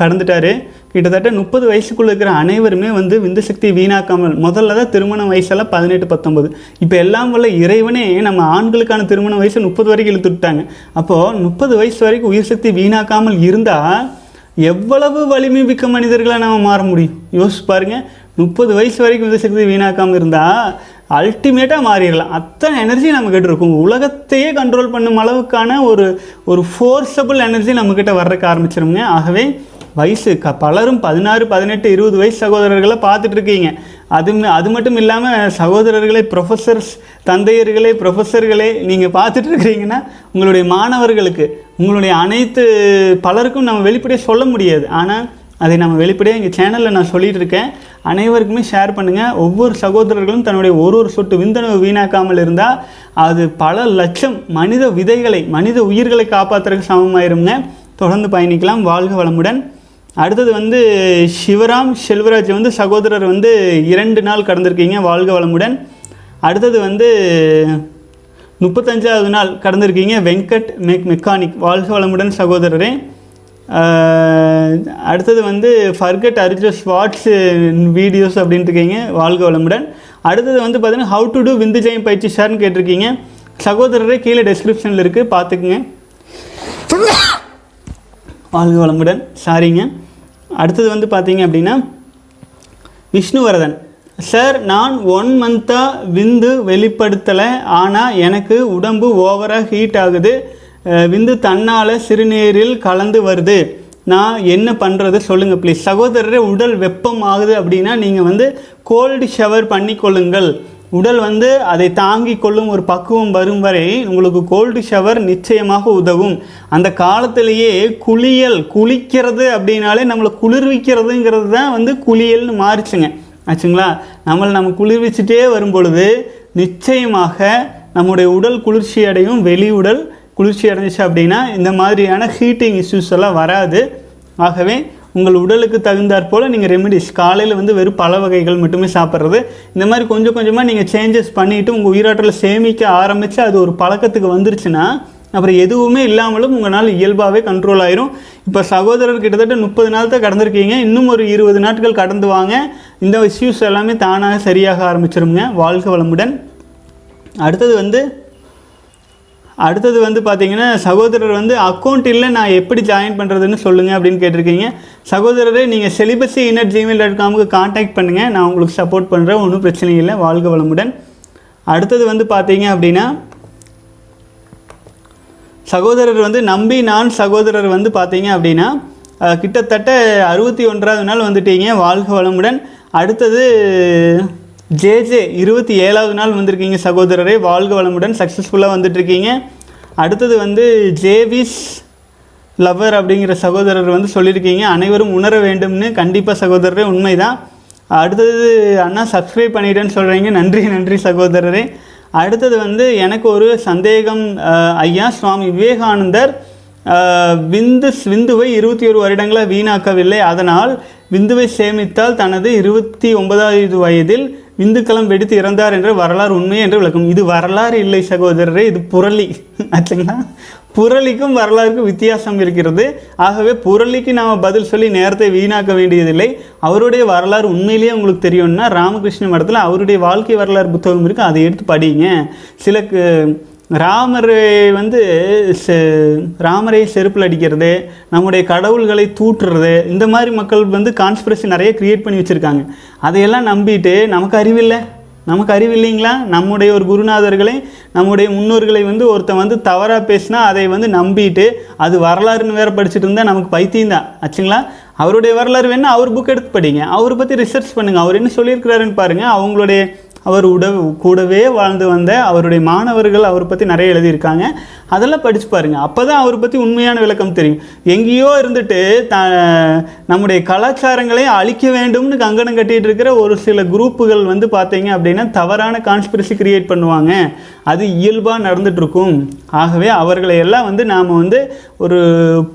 கடந்துட்டார். கிட்டத்தட்ட முப்பது வயசுக்குள்ள இருக்கிற அனைவருமே வந்து விந்து சக்தி வீணாக்காமல் முதல்ல தான் திருமண வயசெல்லாம் பதினெட்டு பத்தொன்பது. இப்போ எல்லாம் வல்ல இறைவனே நம்ம ஆண்களுக்கான திருமண வயசு முப்பது வரைக்கும் இழுத்துட்டாங்க. அப்போது முப்பது வயசு வரைக்கும் உயிர் சக்தி வீணாக்காமல் இருந்தால் எவ்வளவு வலிமை மிக்க மனிதர்களாக நம்ம மாற முடியும்? யோசிச்சு பாருங்கள் முப்பது வயசு வரைக்கும் விந்து சக்தி வீணாக்காமல் இருந்தால் அல்டிமேட்டாக மாறிடலாம். அத்தனை எனர்ஜி நம்மக்கிட்ட இருக்கும். உலகத்தையே கண்ட்ரோல் பண்ணும் அளவுக்கான ஒரு ஒரு ஃபோர்ஸபிள் எனர்ஜி நம்மக்கிட்ட வர்றதுக்கு ஆரம்பிச்சிருங்க ஆகவே வயசு. க பலரும் பதினாறு பதினெட்டு இருபது வயசு சகோதரர்களை பார்த்துட்டு இருக்கீங்க அது அது மட்டும் இல்லாமல் சகோதரர்களே ப்ரொஃபஸர்ஸ் தந்தையர்களே ப்ரொஃபஸர்களே நீங்கள் பார்த்துட்டு இருக்கிறீங்கன்னா உங்களுடைய மாணவர்களுக்கு உங்களுடைய அனைத்து பலருக்கும் நம்ம வெளிப்படையாக சொல்ல முடியாது. ஆனால் அதை நம்ம வெளிப்படையாக எங்கள் சேனலில் நான் சொல்லிகிட்டு இருக்கேன் அனைவருக்குமே ஷேர் பண்ணுங்கள் ஒவ்வொரு சகோதரர்களும் தன்னுடைய ஒரு ஒரு சொட்டு விந்தணுவை வீணாக்காமல் இருந்தால் அது பல லட்சம் மனித விதைகளை மனித உயிர்களை காப்பாற்றுறதுக்கு சமமாயிருங்க. தொடர்ந்து பயணிக்கலாம். வாழ்க வளமுடன். அடுத்தது வந்து சிவராம் செல்வராஜ் வந்து சகோதரர் வந்து இரண்டு நாள் கடந்திருக்கீங்க வாழ்க வளமுடன். அடுத்தது வந்து முப்பத்தஞ்சாவது நாள் கடந்திருக்கீங்க வெங்கட் மெக் மெக்கானிக் வாழ்க வளமுடன் சகோதரரே. அடுத்தது வந்து ஃபர்கட் அரிஜோ ஸ்வாட்ஸ் வீடியோஸ் அப்படின்ட்டு இருக்கீங்க வாழ்க வளமுடன். அடுத்தது வந்து பார்த்தீங்கன்னா ஹவு டு டூ விந்து ஜெயம் பயிற்சி சார்னு கேட்டிருக்கீங்க. சகோதரரே கீழே டெஸ்கிரிப்ஷனில் இருக்குது பார்த்துக்குங்க. வாழ்க வளமுடன் சாரிங்க. அடுத்தது வந்து பார்த்தீங்க அப்படின்னா விஷ்ணுவரதன். சார் நான் ஒன் மந்த்தாக விந்து வெளிப்படுத்தலை ஆனால் எனக்கு உடம்பு ஓவராக ஹீட் ஆகுது. விந்து தன்னால் சிறுநீரில் கலந்து வருது. நான் என்ன பண்ணுறது சொல்லுங்கள் ப்ளீஸ் சகோதரரே உடல் வெப்பம் ஆகுது அப்படின்னா நீங்கள் வந்து கோல்டு ஷவர் பண்ணிக்கொள்ளுங்கள். உடல் வந்து அதை தாங்கி கொள்ளும் ஒரு பக்குவம் வரும் வரை உங்களுக்கு கோல்டு ஷவர் நிச்சயமாக உதவும். அந்த காலத்திலேயே குளியல் குளிக்கிறது அப்படின்னாலே நம்மளை குளிர்விக்கிறதுங்கிறது தான் வந்து குளியல்னு மாறிச்சுங்க. ஆச்சுங்களா? நம்மளை நம்ம குளிர்விச்சுட்டே வரும் பொழுது நிச்சயமாக நம்முடைய உடல் குளிர்ச்சி அடையும் வெளி உடல் குளிர்ச்சி அடைஞ்சிச்சு அப்படின்னா இந்த மாதிரியான ஹீட்டிங் இஷ்யூஸ் எல்லாம் வராது. ஆகவே உங்கள் உடலுக்கு தகுந்தாற் போல் நீங்கள் ரெமெடிஸ் காலையில் வந்து வெறும் பல வகைகள் மட்டுமே சாப்பிட்றது. இந்த மாதிரி கொஞ்சம் கொஞ்சமாக நீங்கள் சேஞ்சஸ் பண்ணிவிட்டு உங்கள் உயிராற்றலை சேமிக்க ஆரம்பித்து அது ஒரு பழக்கத்துக்கு வந்துருச்சுன்னா அப்புறம் எதுவுமே இல்லாமலும் உங்களால் இயல்பாகவே கண்ட்ரோல் ஆயிரும். இப்போ சகோதரர் கிட்டத்தட்ட முப்பது நாள் தான் கடந்திருக்கீங்க. இன்னும் ஒரு இருபது நாட்கள் கடந்து வாங்க. இந்த இஷ்யூஸ் எல்லாமே தானாக சரியாக ஆரம்பிச்சிருங்க வாழ்க வளமுடன். அடுத்தது வந்து அடுத்தது வந்து பார்த்தீங்கன்னா சகோதரர் வந்து அக்கௌண்ட் இல்லை நான் எப்படி ஜாயின் பண்ணுறதுன்னு சொல்லுங்கள் அப்படின்னு கேட்டிருக்கீங்க. சகோதரரே நீங்கள் celibacy in at Gmail dot காமுக்கு contact பண்ணுங்கள் நான் உங்களுக்கு சப்போர்ட் பண்ணுறேன் ஒன்றும் பிரச்சனை இல்லை. வாழ்க வளமுடன். அடுத்தது வந்து பார்த்தீங்க அப்படின்னா சகோதரர் வந்து நம்பி நான் சகோதரர் வந்து பார்த்தீங்க அப்படின்னா கிட்டத்தட்ட அறுபத்தி ஒன்றாவது நாள் வந்துட்டீங்க. வாழ்க வளமுடன். அடுத்தது ஜேஜே இருபத்தி ஏழாவது நாள் வந்திருக்கீங்க சகோதரரே. வாழ்க வளமுடன் சக்ஸஸ்ஃபுல்லாக வந்துட்டுருக்கீங்க. அடுத்தது வந்து ஜேவிஸ் லவ்வர் அப்படிங்கிற சகோதரர் வந்து சொல்லியிருக்கீங்க. அனைவரும் உணர வேண்டும்னு கண்டிப்பாக சகோதரரே உண்மைதான். அடுத்தது அண்ணா சப்ஸ்கிரைப் பண்ணிட்டேன்னு சொல்கிறீங்க நன்றி நன்றி சகோதரரே. அடுத்தது வந்து எனக்கு ஒரு சந்தேகம் ஐயா சுவாமி விவேகானந்தர் விந்து விந்துவை இருபத்தி ஒரு வருடங்களாக வீணாக்கவில்லை. அதனால் விந்துவை சேமித்தால் தனது இருபத்தி ஒன்பதாவது வயதில் விந்துக்களம் வெடித்து இறந்தார் என்ற வரலாறு உண்மை என்று விளக்கும். இது வரலாறு இல்லை சகோதரரே இது புரளி. ஆச்சுங்களா புரளிக்கும் வரலாறுக்கும் வித்தியாசம் இருக்கிறது. ஆகவே புரளிக்கு நாம் பதில் சொல்லி நேரத்தை வீணாக்க வேண்டியதில்லை. அவருடைய வரலாறு உண்மையிலேயே உங்களுக்கு தெரியும்னா ராமகிருஷ்ண மடத்தில் அவருடைய வாழ்க்கை வரலாறு புத்தகம் இருக்குது அதை எடுத்து படிங்க சில ராமரை வந்து செ- ராமரை செருப்பில் அடிக்கிறது நம்முடைய கடவுள்களை தூற்றுறது இந்த மாதிரி மக்கள் வந்து கான்ஸ்பிரசி நிறைய க்ரியேட் பண்ணி வச்சுருக்காங்க. அதையெல்லாம் நம்பிட்டு நமக்கு அறிவில்லை நமக்கு அறிவு இல்லைங்களா? நம்முடைய ஒரு குருநாதர்களை நம்முடைய முன்னோர்களை வந்து ஒருத்தன் வந்து தவறாக பேசினா அதை வந்து நம்பிட்டு அது வரலாறுன்னு வேற படிச்சுட்டு இருந்தால் நமக்கு பைத்தியம் தான். ஆச்சுங்களா? அவருடைய வரலாறு வேணால் அவர் புக் எடுத்து படிங்க. அவரை பற்றி ரிசர்ச் பண்ணுங்கள் அவர் என்ன சொல்லியிருக்கிறாருன்னு பாருங்கள் அவங்களுடைய அவர் உட கூடவே வாழ்ந்து வந்த அவருடைய மாணவர்கள் அவரை பற்றி நிறைய எழுதியிருக்காங்க. அதெல்லாம் படித்து பாருங்கள் அப்போ தான் அவரை பற்றி உண்மையான விளக்கம் தெரியும். எங்கேயோ இருந்துட்டு த நம்முடைய கலாச்சாரங்களை அழிக்க வேண்டும்னு கங்கணம் கட்டிகிட்டு இருக்கிற ஒரு சில குரூப்புகள் வந்து பார்த்தீங்க அப்படின்னா தவறான கான்ஸ்பிரசி கிரியேட் பண்ணுவாங்க. அது இயல்பாக நடந்துகிட்ருக்கும் ஆகவே அவர்களை எல்லாம் வந்து நாம் வந்து ஒரு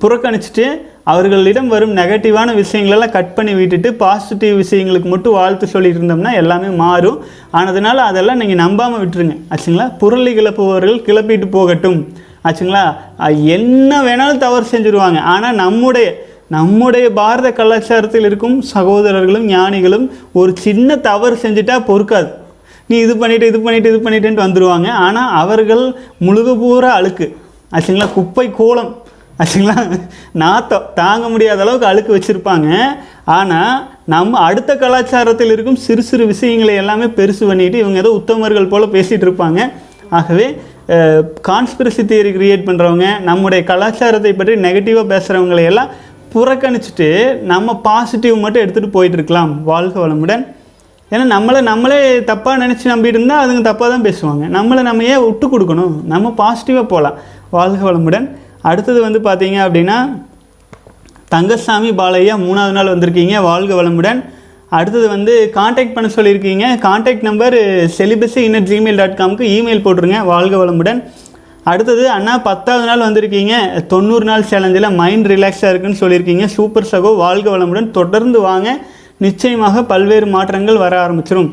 புறக்கணிச்சிட்டு அவர்களிடம் வரும் நெகட்டிவான விஷயங்களெல்லாம் கட் பண்ணி விட்டுட்டு பாசிட்டிவ் விஷயங்களுக்கு மட்டும் வாழ்த்து சொல்லிட்டு இருந்தோம்னா எல்லாமே மாறும். ஆனதுனால அதெல்லாம் நீங்கள் நம்பாமல் விட்டுருங்க. ஆச்சுங்களா? புரளி கிளப்புபவர்கள் கிளப்பிட்டு போகட்டும். ஆச்சுங்களா? என்ன வேணாலும் தவறு செஞ்சுருவாங்க. ஆனால் நம்முடைய நம்முடைய பாரத கலாச்சாரத்தில் இருக்கும் சகோதரர்களும் ஞானிகளும் ஒரு சின்ன தவறு செஞ்சுட்டா பொறுக்காது. நீ இது பண்ணிட்டு இது பண்ணிட்டு இது பண்ணிட்டுன்ட்டு வந்துடுவாங்க ஆனால் அவர்கள் முழுக பூரா அழுக்கு. ஆச்சுங்களா? குப்பை கோலம் ஆச்சுங்களா? நாத்தம் தாங்க முடியாத அளவுக்கு அழுக்கு வச்சுருப்பாங்க. ஆனால் நம்ம அடுத்த கலாச்சாரத்தில் இருக்கும் சிறு சிறு விஷயங்களை எல்லாமே பெருசு பண்ணிட்டு இவங்க ஏதோ உத்தமர்கள் போல் பேசிகிட்டு இருப்பாங்க. ஆகவே கான்ஸ்பிரசி தியரி கிரியேட் பண்ணுறவங்க நம்முடைய கலாச்சாரத்தை பற்றி நெகட்டிவாக பேசுகிறவங்களை எல்லாம் புறக்கணிச்சிட்டு நம்ம பாசிட்டிவ் மட்டும் எடுத்துகிட்டு போயிட்டுருக்கலாம் வாழ்க வளமுடன். ஏன்னா நம்மளை நம்மளே தப்பாக நினச்சி நம்பிட்டு இருந்தால் அதுங்க தப்பாக தான் பேசுவாங்க. நம்மளை நம்ம ஏன் விட்டு கொடுக்கணும்? நம்ம பாசிட்டிவாக போகலாம் வாழ்க வளமுடன். அடுத்தது வந்து பார்த்தீங்க அப்படின்னா தங்கசாமி பாலையா மூணாவது நாள் வந்திருக்கீங்க வாழ்க வளமுடன். அடுத்தது வந்து காண்டாக்ட் பண்ண சொல்லியிருக்கீங்க contact number celibacy in at Gmail dot காம்க்கு email போட்டுருங்க வாழ்க வளமுடன். அடுத்தது அண்ணா பத்தாவது நாள் வந்திருக்கீங்க தொண்ணூறு நாள் சேலஞ்சில் மைண்ட் ரிலாக்ஸாக இருக்குன்னு சொல்லியிருக்கீங்க சூப்பர் சகோ வாழ்க வளமுடன். தொடர்ந்து வாங்க நிச்சயமாக பல்வேறு மாற்றங்கள் வர ஆரம்பிச்சிடும்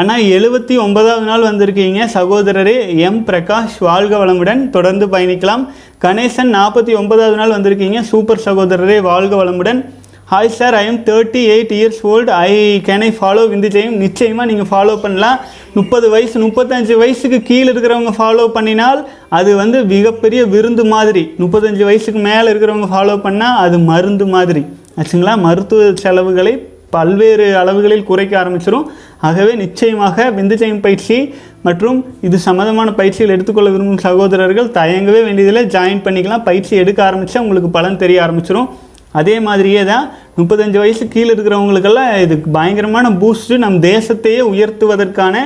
அண்ணா எழுபத்தி ஒன்பதாவது நாள் வந்திருக்கீங்க சகோதரரே எம் பிரகாஷ் வாழ்க வளமுடன். தொடர்ந்து பயணிக்கலாம். கணேசன் நாற்பத்தி ஒன்பதாவது நாள் வந்திருக்கீங்க. சூப்பர் சகோதரரே வாழ்க வளமுடன். Hi sir I am thirty eight years old I can I follow விந்து ஜெயம்? நிச்சயமாக நீங்கள் ஃபாலோ பண்ணலாம். முப்பது வயசு முப்பத்தஞ்சு வயசுக்கு கீழே இருக்கிறவங்க ஃபாலோ பண்ணினால் அது வந்து மிகப்பெரிய விருந்து மாதிரி. முப்பத்தஞ்சு வயசுக்கு மேலே இருக்கிறவங்க ஃபாலோ பண்ணால் அது மருந்து மாதிரி. ஆச்சுங்களா? மருத்துவ செலவுகளை பல்வேறு அளவுகளில் குறைக்க ஆரம்பிச்சிடும் ஆகவே நிச்சயமாக விந்துஜயம் பயிற்சி மற்றும் இது சம்மந்தமான பயிற்சிகள் எடுத்துக்கொள்ள விரும்பும் சகோதரர்கள் தயங்கவே வேண்டியதில்லை. ஜாயின் பண்ணிக்கலாம். பயிற்சி எடுக்க ஆரம்பித்தா உங்களுக்கு பலன் தெரிய ஆரம்பிச்சிடும் அதே மாதிரியே தான் முப்பத்தஞ்சு வயசு கீழே இருக்கிறவங்களுக்கெல்லாம் இது பயங்கரமான பூஸ்ட்டு நம் தேசத்தையே உயர்த்துவதற்கான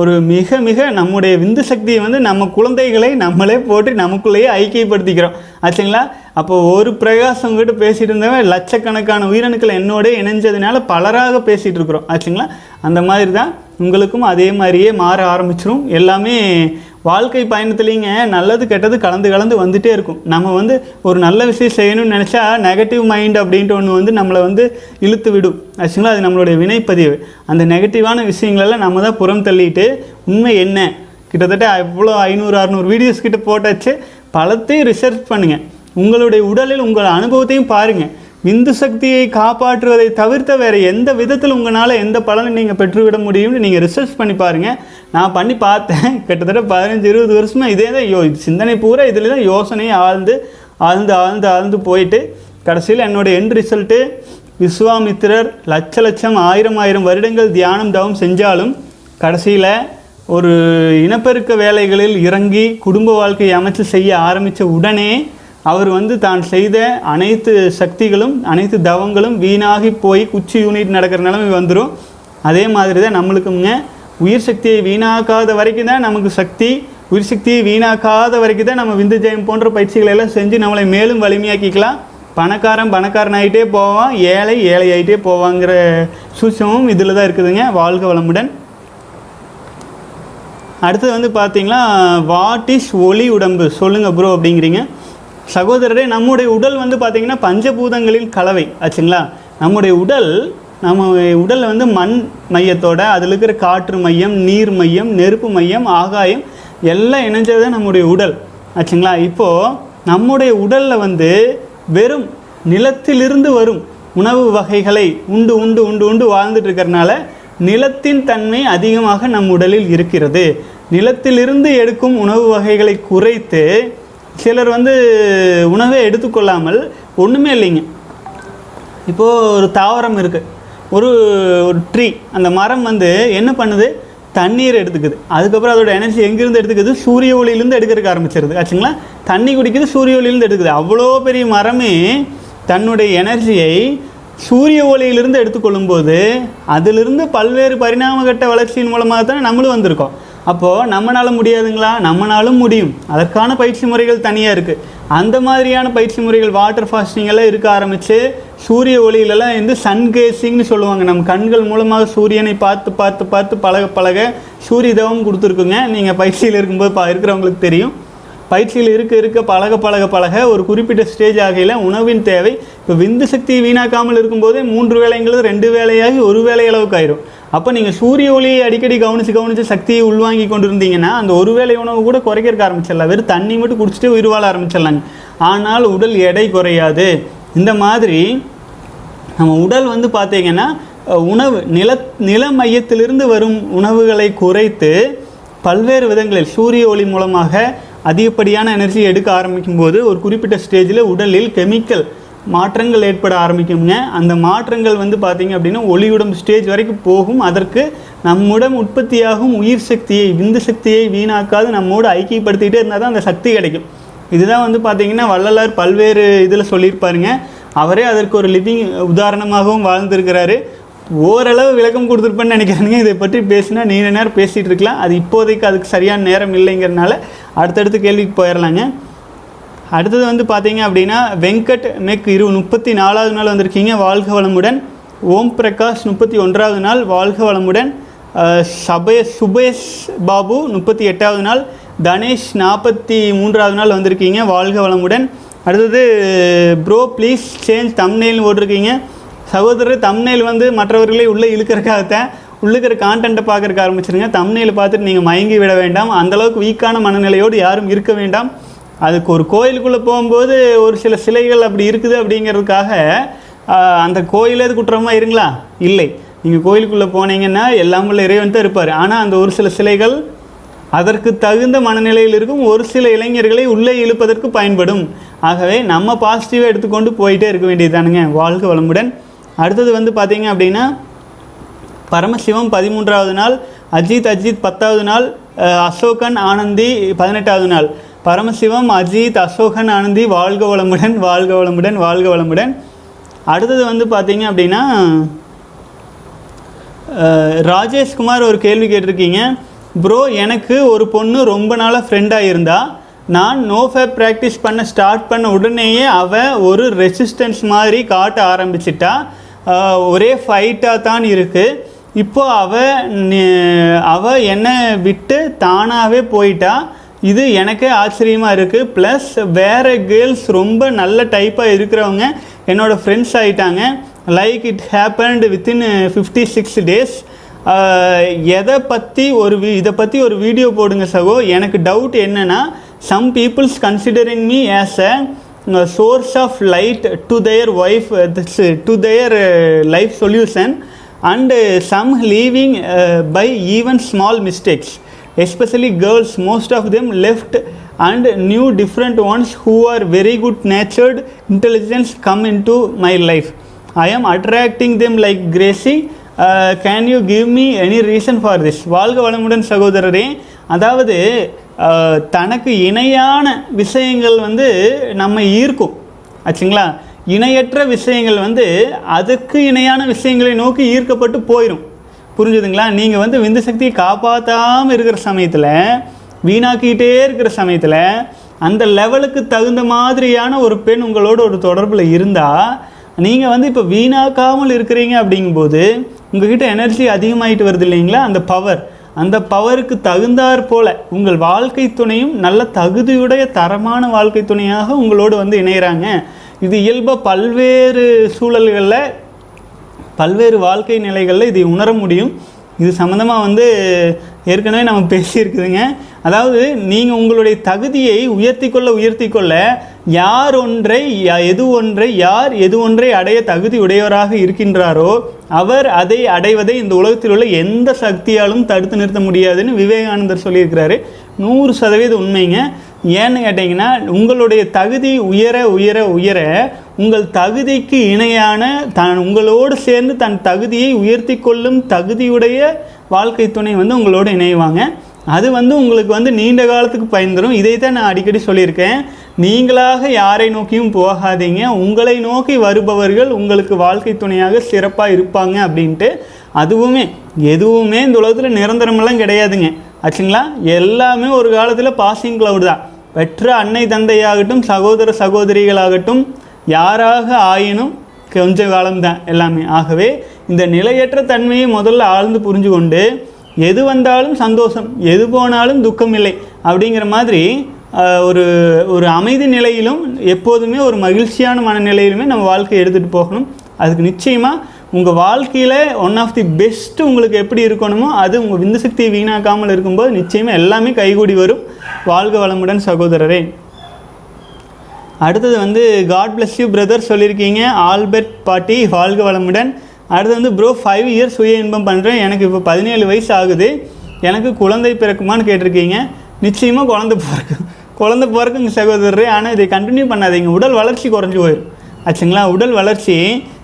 ஒரு மிக மிக நம்முடைய விந்து சக்தியை வந்து நம்ம குழந்தைகளை நம்மளே போட்டு நமக்குள்ளேயே ஐக்கியப்படுத்திக்கிறோம். ஆச்சுங்களா அப்போ ஒரு பிரகாசம் கிட்ட பேசிகிட்டு இருந்தவன் லட்சக்கணக்கான உயிரணுக்கள் என்னோட இணைஞ்சதுனால பலராக பேசிகிட்டு இருக்கிறோம். ஆச்சுங்களா அந்த மாதிரி தான் உங்களுக்கும் அதே மாதிரியே மாற ஆரம்பிச்சிரும். எல்லாமே வாழ்க்கை பயணத்துலேங்க நல்லது கெட்டது கலந்து கலந்து வந்துகிட்டே இருக்கும். நம்ம வந்து ஒரு நல்ல விஷயம் செய்யணும்னு நினச்சா நெகட்டிவ் மைண்ட் அப்படின்ட்டு ஒன்று வந்து நம்மளை வந்து இழுத்து விடும். ஆக்சுவலாக அது நம்மளுடைய வினைப்பதிவு. அந்த நெகட்டிவான விஷயங்களெல்லாம் நம்ம தான் புறம் தள்ளிட்டு உண்மை என்ன? கிட்டத்தட்ட எவ்வளோ ஐநூறு அறநூறு வீடியோஸ் கிட்ட போட்டாச்சு. பலத்தையும் ரிசர்ச் பண்ணுங்கள் உங்களுடைய உடலில் உங்கள் அனுபவத்தையும் பாருங்கள் விந்து சக்தியை காப்பாற்றுவதை தவிர்த்த வேறு எந்த விதத்தில் உங்களால் எந்த பலனை நீங்கள் பெற்றுவிட முடியும்னு நீங்கள் ரிசர்ச் பண்ணி பாருங்கள் நான் பண்ணி பார்த்தேன். கிட்டத்தட்ட பதினஞ்சு இருபது வருஷமாக இதே தான் யோ சிந்தனை பூரா இதில் தான் யோசனையை ஆழ்ந்து ஆழ்ந்து ஆழ்ந்து ஆழ்ந்து போயிட்டு கடைசியில் என்னோட எண்ட் ரிசல்ட்டு விஸ்வாமித்திரர் லட்ச லட்சம் ஆயிரம் ஆயிரம் வருடங்கள் தியானம் தவம் செஞ்சாலும் கடைசியில் ஒரு இனப்பெருக்க வேலைகளில் இறங்கி குடும்ப வாழ்க்கையை அமைச்சு செய்ய ஆரம்பித்த உடனே அவர் வந்து தான் செய்த அனைத்து சக்திகளும் அனைத்து தவங்களும் வீணாகி போய் குச்சி யூனிட் நடக்கிற நிலைமை வந்துடும் அதே மாதிரி தான் நம்மளுக்குங்க உயிர் சக்தியை வீணாக்காத வரைக்கும் தான் நமக்கு சக்தி உயிர் சக்தியை வீணாக்காத வரைக்கும் தான் நம்ம விந்து ஜெயம் போன்ற பயிற்சிகளை எல்லாம் செஞ்சு நம்மளை மேலும் வலிமையாக்கிக்கலாம். பணக்காரன் பணக்காரன் ஆகிட்டே போவான் ஏழை ஏழை ஆகிட்டே போவாங்கிற சூட்சமும் இதில் தான் இருக்குதுங்க. வாழ்க வளமுடன். அடுத்தது வந்து பார்த்தீங்கன்னா வாட் இஸ் ஒளி உடம்பு? சொல்லுங்கள் ப்ரோ அப்படிங்கிறீங்க. சகோதரரே நம்முடைய உடல் வந்து பார்த்தீங்கன்னா பஞ்சபூதங்களின் கலவை ஆச்சுங்களா? நம்முடைய உடல் நம்ம உடலில் வந்து மண் மையத்தோட அதில் இருக்கிற காற்று மையம் நீர் மையம் நெருப்பு மையம் ஆகாயம் எல்லாம் இணைஞ்சது தான் நம்முடைய உடல் ஆச்சுங்களா? இப்போது நம்முடைய உடலில் வந்து வெறும் நிலத்திலிருந்து வரும் உணவு வகைகளை உண்டு உண்டு உண்டு உண்டு வாழ்ந்துட்டு இருக்கிறனால நிலத்தின் தன்மை அதிகமாக நம் உடலில் இருக்கிறது. நிலத்திலிருந்து எடுக்கும் உணவு வகைகளை குறைத்து சிலர் வந்து உணவே எடுத்துக்கொள்ளாமல் ஒன்றுமே இல்லைங்க. இப்போது ஒரு தாவரம் இருக்குது ஒரு ஒரு ட்ரீ அந்த மரம் வந்து என்ன பண்ணுது? தண்ணீர் எடுத்துக்குது. அதுக்கப்புறம் அதோட எனர்ஜி எங்கேருந்து எடுத்துக்குது? சூரிய ஒளியிலேருந்து எடுக்கிறதுக்கு ஆரம்பிச்சிருது. ஆச்சுங்களா? தண்ணி குடிக்குது சூரிய ஒளியிலேருந்து எடுக்குது. அவ்வளோ பெரிய மரமே தன்னுடைய எனர்ஜியை சூரிய ஒளியிலிருந்து எடுத்துக்கொள்ளும்போது அதிலிருந்து பல்வேறு பரிணாமகட்ட வளர்ச்சியின் மூலமாக தானே நம்மளும் வந்திருக்கோம். அப்போது நம்மளால முடியாதுங்களா? நம்மனாலும் முடியும். அதற்கான பயிற்சி முறைகள் தனியாக இருக்குது அந்த மாதிரியான பயிற்சி முறைகள் வாட்டர் ஃபாஸ்டிங்கெல்லாம் இருக்க ஆரம்பித்து சூரிய ஒளியிலலாம் வந்து சன் கேசிங்னு சொல்லுவாங்க. நம்ம கண்கள் மூலமாக சூரியனை பார்த்து பார்த்து பார்த்து பழக பழக சூரிய தவம் கொடுத்துருக்குங்க. நீங்கள் பயிற்சியில் இருக்கும்போது பா இருக்கிறவங்களுக்கு தெரியும். பயிற்சியில் இருக்க இருக்க பழக பழக பழக ஒரு குறிப்பிட்ட ஸ்டேஜ் ஆகையில் உணவின் தேவை. இப்போ விந்து சக்தி வீணாக்காமல் இருக்கும்போதே மூன்று வேலைங்கிறது ரெண்டு வேலையாகி ஒரு வேலை அளவுக்கு ஆயிரும். அப்போ நீங்கள் சூரிய ஒளியை அடிக்கடி கவனித்து கவனித்து சக்தியை உள்வாங்கி கொண்டு இருந்தீங்கன்னா அந்த ஒரு வேளை உணவு கூட குறைக்கிறக்க ஆரம்பிச்சிடலாம். வெறும் தண்ணி மட்டும் குடிச்சிட்டு உயிர் வாழ ஆரம்பிச்சிடலாங்க. ஆனால் உடல் எடை குறையாது. இந்த மாதிரி நம்ம உடல் வந்து பார்த்தீங்கன்னா உணவு நில நில மையத்திலிருந்து வரும் உணவுகளை குறைத்து பல்வேறு விதங்களில் சூரிய ஒளி மூலமாக அதிகப்படியான எனர்ஜி எடுக்க ஆரம்பிக்கும் போது ஒரு குறிப்பிட்ட ஸ்டேஜில் உடலில் கெமிக்கல் மாற்றங்கள் ஏற்பட ஆரம்பிக்குங்க அந்த மாற்றங்கள் வந்து பார்த்தீங்க அப்படின்னா ஒளியுடம் ஸ்டேஜ் வரைக்கும் போகும். அதற்கு நம்முடன் உற்பத்தியாகும் உயிர் சக்தியை விந்து சக்தியை வீணாக்காது நம்மோடு ஐக்கியப்படுத்திக்கிட்டே இருந்தால் தான் அந்த சக்தி கிடைக்கும். இதுதான் வந்து பார்த்தீங்கன்னா வள்ளலார் பல்வேறு இதில் சொல்லியிருப்பாருங்க. அவரே அதற்கு ஒரு லிவிங் உதாரணமாகவும் வாழ்ந்திருக்கிறாரு. ஓரளவு விளக்கம் கொடுத்துருப்பேன்னு நினைக்கிறேங்க இதை பற்றி பேசினா நீண்ட நேரம் பேசிகிட்டு இருக்கலாம். அது இப்போதைக்கு அதுக்கு சரியான நேரம் இல்லைங்கிறனால அடுத்தடுத்து கேள்விக்கு போயிடலாங்க அடுத்தது வந்து பார்த்தீங்க அப்படின்னா வெங்கட் மெக் இரு முப்பத்தி நாலாவது நாள் வந்திருக்கீங்க. வாழ்க வளமுடன். ஓம் பிரகாஷ் முப்பத்தி ஒன்றாவது நாள். வாழ்க வளமுடன். சபய சுபேஷ் பாபு முப்பத்தி எட்டாவது நாள். தனேஷ் நாற்பத்தி மூன்றாவது நாள் வந்திருக்கீங்க. வாழ்க வளமுடன். அடுத்தது ப்ரோ ப்ளீஸ் சேஞ்ச் தம்னெயில்னு போட்டிருக்கீங்க. சகோதரர் தம்னெயில் வந்து மற்றவர்களை உள்ளே இழுக்கிறக்காகத்தான் உள்ளுக்கிற கான்டென்ட்டை பார்க்கறக்கு ஆரம்பிச்சிருங்க. தம்னெயில் பார்த்துட்டு நீங்கள் மயங்கி விட வேண்டாம். அந்தளவுக்கு வீக்கான மனநிலையோடு யாரும் இருக்க வேண்டாம். அதுக்கு ஒரு கோயிலுக்குள்ளே போகும்போது ஒரு சில சிலைகள் அப்படி இருக்குது அப்படிங்கிறதுக்காக அந்த கோயிலே அது குற்றமாக இருங்களா? இல்லை. நீங்கள் கோயிலுக்குள்ளே போனீங்கன்னா எல்லாம் உள்ள இறைவன் தான் இருப்பார். ஆனால் அந்த ஒரு சில சிலைகள் அதற்கு தகுந்த மனநிலையில் இருக்கும் ஒரு சில இளைஞர்களை உள்ளே இழுப்பதற்கு பயன்படும். ஆகவே நம்ம பாசிட்டிவாக எடுத்துக்கொண்டு போயிட்டே இருக்க வேண்டியதுதானுங்க வாழ்க வளமுடன். அடுத்தது வந்து பார்த்தீங்க அப்படின்னா பரமசிவம் பதிமூன்றாவது நாள் அஜித் அஜித் பத்தாவது நாள் அசோகன் ஆனந்தி பதினெட்டாவது நாள். பரமசிவம் அஜித் அசோகன் ஆனந்தி வாழ்க வளமுடன் வாழ்க வளமுடன் வாழ்க வளமுடன். அடுத்தது வந்து பார்த்தீங்க அப்படின்னா ராஜேஷ்குமார் ஒரு கேள்வி கேட்டிருக்கீங்க. ப்ரோ எனக்கு ஒரு பொண்ணு ரொம்ப நாளாக ஃப்ரெண்டாக இருந்தா நான் நோ ப்ராக்டிஸ் பண்ண ஸ்டார்ட் பண்ண உடனேயே அவள் ஒரு ரெசிஸ்டன்ஸ் மாதிரி காட்ட ஆரம்பிச்சிட்டா. ஒரே ஃபைட்டாக தான் இருக்குது இப்போ அவள் அவள் என்னை விட்டு தானாகவே போயிட்டா. இது எனக்கே ஆச்சரியமாக இருக்குது ப்ளஸ் வேறு கேர்ள்ஸ் ரொம்ப நல்ல டைப்பாக இருக்கிறவங்க என்னோட ஃப்ரெண்ட்ஸ் ஆகிட்டாங்க like it happened within fifty six days எதை பற்றி ஒரு வி இதை பற்றி ஒரு வீடியோ போடுங்க சகோ. எனக்கு டவுட் என்னென்னா some peoples considering me as a source of light to their wife to their life solution and some leaving by even small mistakes especially girls most of them left and new different ones who are very good natured intelligence come into my life i am attracting them like gracie uh, can you give me any reason for this வாழ்க வளமுடன் சகோதரரே அதாவது uh, தனக்கு இணையான விஷயங்கள் வந்து நம்ம ஈர்க்கும் ஆச்சுங்களா இணையற்ற விஷயங்கள் வந்து அதுக்கு இணையான விஷயங்களை நோக்கி ஈர்க்கப்பட்டு போயிடும் புரிஞ்சுதுங்களா? நீங்கள் வந்து விந்து சக்தியை காப்பாற்றாமல் இருக்கிற சமயத்தில் வீணாக்கிட்டே இருக்கிற சமயத்தில் அந்த லெவலுக்கு தகுந்த மாதிரியான ஒரு பெண் உங்களோட ஒரு தொடர்பில் இருந்தால் நீங்கள் வந்து இப்போ வீணாக்காமல் இருக்கிறீங்க அப்படிங்கும்போது உங்ககிட்ட எனர்ஜி அதிகமாயிட்டு வருது இல்லைங்களா? அந்த பவர் அந்த பவருக்கு தகுந்தாற் போல உங்கள் வாழ்க்கை துணையும் நல்ல தகுதியுடைய தரமான வாழ்க்கை துணையாக உங்களோடு வந்து இணைகிறாங்க இது இயல்பாக பல்வேறு சூழல்களில் பல்வேறு வாழ்க்கை நிலைகளில் இதை உணர முடியும். இது சம்மந்தமாக வந்து ஏற்கனவே நம்ம பேசியிருக்குதுங்க. அதாவது நீங்கள் உங்களுடைய தகுதியை உயர்த்தி கொள்ள உயர்த்தி கொள்ள யார் ஒன்றை யா- எது ஒன்றை யார் எது ஒன்றை அடைய தகுதி உடையவராக இருக்கின்றாரோ அவர் அதை அடைவதை இந்த உலகத்தில் உள்ள எந்த சக்தியாலும் தடுத்து நிறுத்த முடியாதுன்னு விவேகானந்தர் சொல்லியிருக்கிறாரு. நூறு சதவீதம் உண்மைங்க. ஏன்னு கேட்டிங்கன்னா உங்களுடைய தகுதி உயர உயர உயர உங்கள் தகுதிக்கு இணையான தான் உங்களோடு சேர்ந்து தன் தகுதியை உயர்த்தி கொள்ளும் தகுதியுடைய வாழ்க்கை துணை வந்து உங்களோடு இணைவாங்க. அது வந்து உங்களுக்கு வந்து நீண்ட காலத்துக்கு பயந்துரும் இதை தான் நான் அடிக்கடி சொல்லியிருக்கேன். நீங்களாக யாரை நோக்கியும் போகாதீங்க. உங்களை நோக்கி வருபவர்கள் உங்களுக்கு வாழ்க்கை துணையாக சிறப்பாக இருப்பாங்க அப்படின்ட்டு அதுவுமே எதுவுமே இந்த உலகத்தில் நிரந்தரமெல்லாம் கிடையாதுங்க. ஆச்சுங்களா? எல்லாமே ஒரு காலத்தில் பாசிங் க்ளவுட் தான். பெற்ற அன்னை தந்தையாகட்டும் சகோதர சகோதரிகளாகட்டும் யாராக ஆயினும் கொஞ்ச காலம்தான் எல்லாமே. ஆகவே இந்த நிலையற்ற தன்மையை முதல்ல ஆழ்ந்து புரிஞ்சு கொண்டு எது வந்தாலும் சந்தோஷம் எது போனாலும் துக்கம் இல்லை அப்படிங்கிற மாதிரி ஒரு ஒரு அமைதி நிலையிலும் எப்போதுமே ஒரு மகிழ்ச்சியான மனநிலையிலுமே நம்ம வாழ்க்கையை எடுத்துகிட்டு போகணும். அதுக்கு நிச்சயமாக உங்கள் வாழ்க்கையில் ஒன் ஆஃப் தி பெஸ்ட்டு உங்களுக்கு எப்படி இருக்கணுமோ அது உங்கள் விந்து சக்தியை வீணாக்காமல் இருக்கும்போது நிச்சயமாக எல்லாமே கைகூடி வரும். வாழ்க வளமுடன் சகோதரரே. அடுத்தது வந்து காட் பிளஸ் யூ பிரதர் சொல்லியிருக்கீங்க. ஆல்பர்ட் பாட்டி வாழ்க வளமுடன். அடுத்து வந்து ப்ரோ ஃபைவ் இயர்ஸ் சுய இன்பம் பண்ணுறேன் எனக்கு இப்போ பதினேழு வயசு ஆகுது. எனக்கு குழந்தை பிறக்குமான்னு கேட்டிருக்கீங்க. நிச்சயமாக குழந்தை பிறக்கும் குழந்தை பிறக்குங்க சகோதரர். ஆனால் இதை கண்டினியூ பண்ணாதீங்க. உடல் வளர்ச்சி குறைஞ்சி போயிடும் ஆச்சுங்களா? உடல் வளர்ச்சி.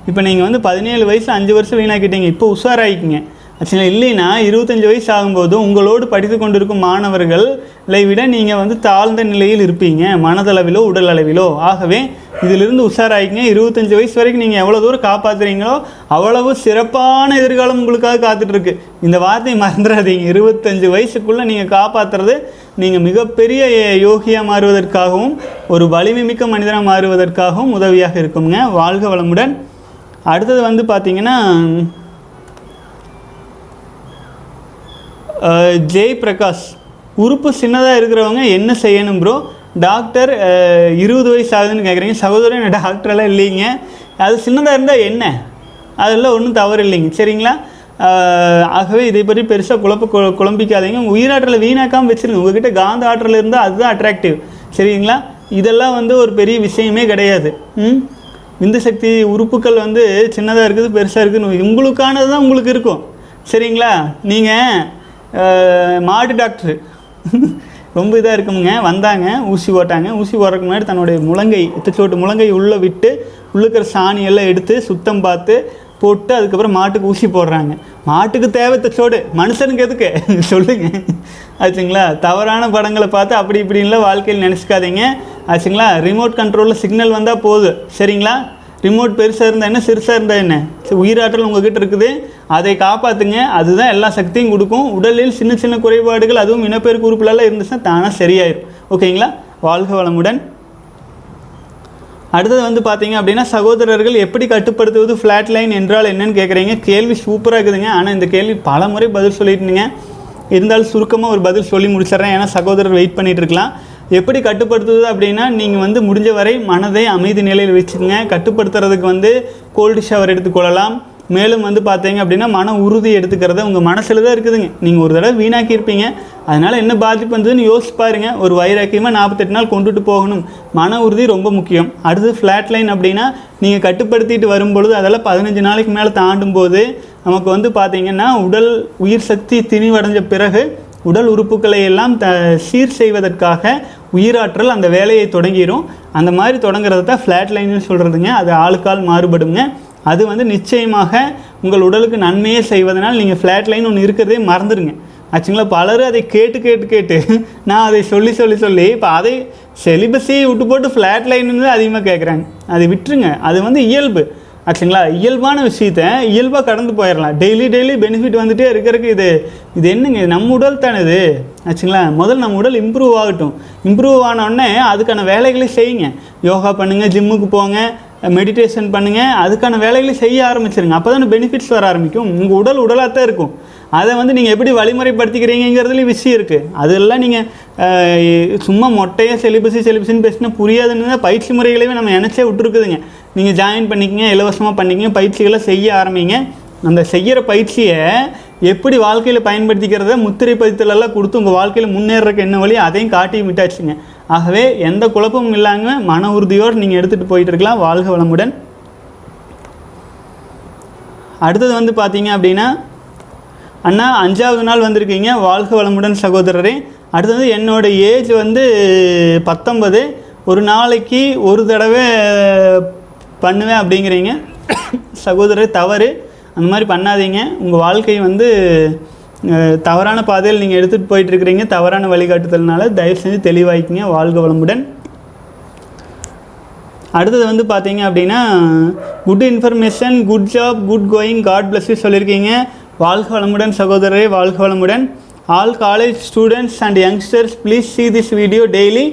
இப்போ நீங்கள் வந்து பதினேழு வயசு அஞ்சு வருஷம் வீணாக்கிட்டீங்க. இப்போ உஷாராயிக்கிங்க. ஆக்சுவலாக இல்லைன்னா இருபத்தஞ்சு வயசு ஆகும்போது உங்களோடு படித்து கொண்டிருக்கும் மாணவர்களை விட நீங்கள் வந்து தாழ்ந்த நிலையில் இருப்பீங்க மனதளவிலோ உடல் அளவிலோ. ஆகவே இதிலிருந்து உஷாராயிங்க இருபத்தஞ்சு வயசு வரைக்கும் நீங்கள் எவ்வளோ தூரம் காப்பாற்றுறீங்களோ அவ்வளவு சிறப்பான எதிர்காலம் உங்களுக்காக காத்துட்ருக்கு. இந்த வார்த்தையை மறந்துடாதீங்க. இருபத்தஞ்சு வயசுக்குள்ளே நீங்கள் காப்பாற்றுறது நீங்கள் மிகப்பெரிய யோகியாக மாறுவதற்காகவும் ஒரு வலிமை மிக்க மனிதனாக மாறுவதற்காகவும் உதவியாக இருக்குங்க. வாழ்க வளமுடன். அடுத்தது வந்து பார்த்தீங்கன்னா ஜெய் பிரகாஷ் உறுப்பு சின்னதாக இருக்கிறவங்க என்ன செய்யணும் ப்ரோ டாக்டர் இருபது வயசு ஆகுதுன்னு கேட்குறீங்க சகோதரன் டாக்டரெல்லாம் இல்லைங்க. அது சின்னதாக இருந்தால் என்ன? அதெல்லாம் ஒன்றும் தவறு இல்லைங்க. சரிங்களா? ஆகவே இதை பற்றி பெருசாக குழப்ப குழம்பிக்காதீங்க. உங்கள் உயிராற்றலை வீணாக்காமல் வச்சுருங்க. உங்ககிட்ட காந்த ஆற்றல் இருந்தால் அதுதான் அட்ராக்டிவ் சரிங்களா? இதெல்லாம் வந்து ஒரு பெரிய விஷயமே கிடையாது. ம்? விந்து சக்தி உறுப்புகள் வந்து சின்னதாக இருக்குது பெருசாக இருக்குதுன்னு உங்களுக்கானது தான் உங்களுக்கு இருக்கும். சரிங்களா? நீங்கள் மாட்டு டாக்டர். ரொம்ப இதாக இருக்குங்க வந்தாங்க ஊசி போட்டாங்க. ஊசி போடுறதுக்கு முன்னாடி தன்னுடைய முழங்கை எத்தச்சோட்டு முழங்கை உள்ளே விட்டு உள்ளுக்கிற சாணி எல்லாம் எடுத்து சுத்தம் பார்த்து போட்டு அதுக்கப்புறம் மாட்டுக்கு ஊசி போடுறாங்க. மாட்டுக்கு தேவை தச்சோடு மனுஷனுக்கு எதுக்கு? சொல்லுங்கள் ஆச்சுங்களா? தவறான படங்களை பார்த்து அப்படி இப்படின்லாம் வாழ்க்கையில் நினச்சிக்காதீங்க. ஆச்சுங்களா? ரிமோட் கண்ட்ரோலில் சிக்னல் வந்தால் போதும். சரிங்களா? ரிமோட் பெருசாக இருந்தால் என்ன? சிறுசாக இருந்தால் என்ன? உயிராற்றல் உங்ககிட்ட இருக்குது. அதை காப்பாற்றுங்க அதுதான் எல்லா சக்தியும் கொடுக்கும். உடலில் சின்ன சின்ன குறைபாடுகள் அதுவும் இனப்பெருக்கு உறுப்புலலாம் இருந்துச்சுன்னா தானாக சரியாயிரும். ஓகேங்களா? வாழ்க வளமுடன். அடுத்தது வந்து பார்த்தீங்க அப்படின்னா சகோதரர்கள் எப்படி கட்டுப்படுத்துவது ஃப்ளாட் லைன் என்றால் என்னன்னு கேட்குறீங்க கேள்வி சூப்பராக இருக்குதுங்க. ஆனால் இந்த கேள்வி பல முறை பதில் சொல்லிட்டுங்க இருந்தாலும் சுருக்கமாக ஒரு பதில் சொல்லி முடிச்சிடுறேன். ஏன்னா சகோதரர் வெயிட் பண்ணிகிட்டு இருக்கலாம். எப்படி கட்டுப்படுத்துவது அப்படின்னா நீங்கள் வந்து முடிஞ்ச வரை மனதை அமைதி நிலையில் வச்சுக்கோங்க. கட்டுப்படுத்துறதுக்கு வந்து கோல்டு ஷவர் எடுத்துக்கொள்ளலாம் மேலும் வந்து பார்த்தீங்க அப்படின்னா மன உறுதி எடுத்துக்கிறத உங்கள் மனசில் தான் இருக்குதுங்க. நீங்கள் ஒரு தடவை வீணாக்கியிருப்பீங்க. அதனால் என்ன பாதிப்பு வந்ததுன்னு யோசிச்சு பாருங்கள் ஒரு வைராக்கியமாக நாற்பத்தெட்டு நாள் கொண்டுட்டு போகணும். மன உறுதி ரொம்ப முக்கியம். அடுத்து ஃப்ளாட் லைன் அப்படின்னா நீங்கள் கட்டுப்படுத்திட்டு வரும்பொழுது அதெல்லாம் பதினஞ்சு நாளைக்கு மேலே தாண்டும் போது நமக்கு வந்து பார்த்தீங்கன்னா உடல் உயிர் சக்தி திணிவடைஞ்ச பிறகு உடல் உறுப்புகளை எல்லாம் த சீர் செய்வதற்காக உயிராற்றல் அந்த வேலையை தொடங்கிடும் அந்த மாதிரி தொடங்குறது தான் ஃப்ளாட் லைன்னு சொல்கிறதுங்க அது ஆளுக்கால் மாறுபடுங்க. அது வந்து நிச்சயமாக உங்கள் உடலுக்கு நன்மையே செய்வதனால் நீங்கள் ஃப்ளாட் லைன் ஒன்று இருக்கிறதே மறந்துடுங்க ஆச்சுங்களா? பலரும் அதை கேட்டு கேட்டு கேட்டு நான் அதை சொல்லி சொல்லி சொல்லி இப்போ அதை செலிபஸே விட்டு போட்டு ஃப்ளாட் லைன்னு அதிகமாக கேட்குறாங்க அதை விட்டுருங்க. அது வந்து இயல்பு. ஆச்சுங்களா? இயல்பான விஷயத்த இயல்பாக கடந்து போயிடலாம் டெய்லி டெய்லி பெனிஃபிட் வந்துட்டே இருக்கிறதுக்கு இது இது என்னங்க? இது நம்ம உடல் தானே இது? ஆச்சுங்களா? முதல்ல நம்ம உடல் இம்ப்ரூவ் ஆகட்டும். இம்ப்ரூவ் ஆனோடனே அதுக்கான வேலைகளை செய்யுங்க. யோகா பண்ணுங்கள் ஜிம்முக்கு போங்க. மெடிடேஷன் பண்ணுங்கள் அதுக்கான வேலைகளை செய்ய ஆரம்பிச்சிருங்க. அப்போ தான் பெனிஃபிட்ஸ் வர ஆரம்பிக்கும். உங்கள் உடல் உடலாக தான் இருக்கும். அதை வந்து நீங்கள் எப்படி வழிமுறைப்படுத்திக்கிறீங்கிறதுலேயும் விஷயம் இருக்குது அதெல்லாம் நீங்கள் சும்மா மொட்டையாக செலிபஸி செலிபஸின்னு பேசினா புரியாதுன்னு தான் பயிற்சி முறைகளையும் நம்ம நினச்சே விட்டுருக்குதுங்க. நீங்கள் ஜாயின் பண்ணிக்கங்க இலவசமாக பண்ணிக்கங்க பயிற்சிகளை செய்ய ஆரம்பிங்க. அந்த செய்கிற பயிற்சியை எப்படி வாழ்க்கையில் பயன்படுத்திக்கிறத முத்திரை பதித்தலெல்லாம் கொடுத்து உங்கள் வாழ்க்கையில் முன்னேறக்கு என்ன வழி? அதையும் காட்டி விட்டாச்சுங்க. ஆகவே எந்த குழப்பமும் இல்லாமல் மன உறுதியோடு நீங்கள் எடுத்துகிட்டு போயிட்டு இருக்கலாம். வாழ்க வளமுடன். அடுத்தது வந்து பார்த்தீங்க அப்படின்னா அண்ணா அஞ்சாவது நாள் வந்திருக்கீங்க. வாழ்க வளமுடன் சகோதரரே. அடுத்தது என்னோட ஏஜ் வந்து பத்தொன்பது. ஒரு நாளைக்கு ஒரு தடவை பண்ணுவேன் அப்படிங்கிறீங்க. சகோதரர் தவறு. அந்த மாதிரி பண்ணாதீங்க. உங்கள் வாழ்க்கை வந்து தவறான பாதையில் நீங்கள் எடுத்துகிட்டு போயிட்டுருக்கிறீங்க தவறான வழிகாட்டுதல்னால தயவு செஞ்சு தெளிவாய்க்குங்க வாழ்க வளமுடன். அடுத்தது வந்து பார்த்தீங்க அப்படின்னா good information good job good going God bless சொல்லியிருக்கீங்க. வாழ்க வளமுடன் சகோதரரே வாழ்க வளமுடன். All college students and youngsters please see this video daily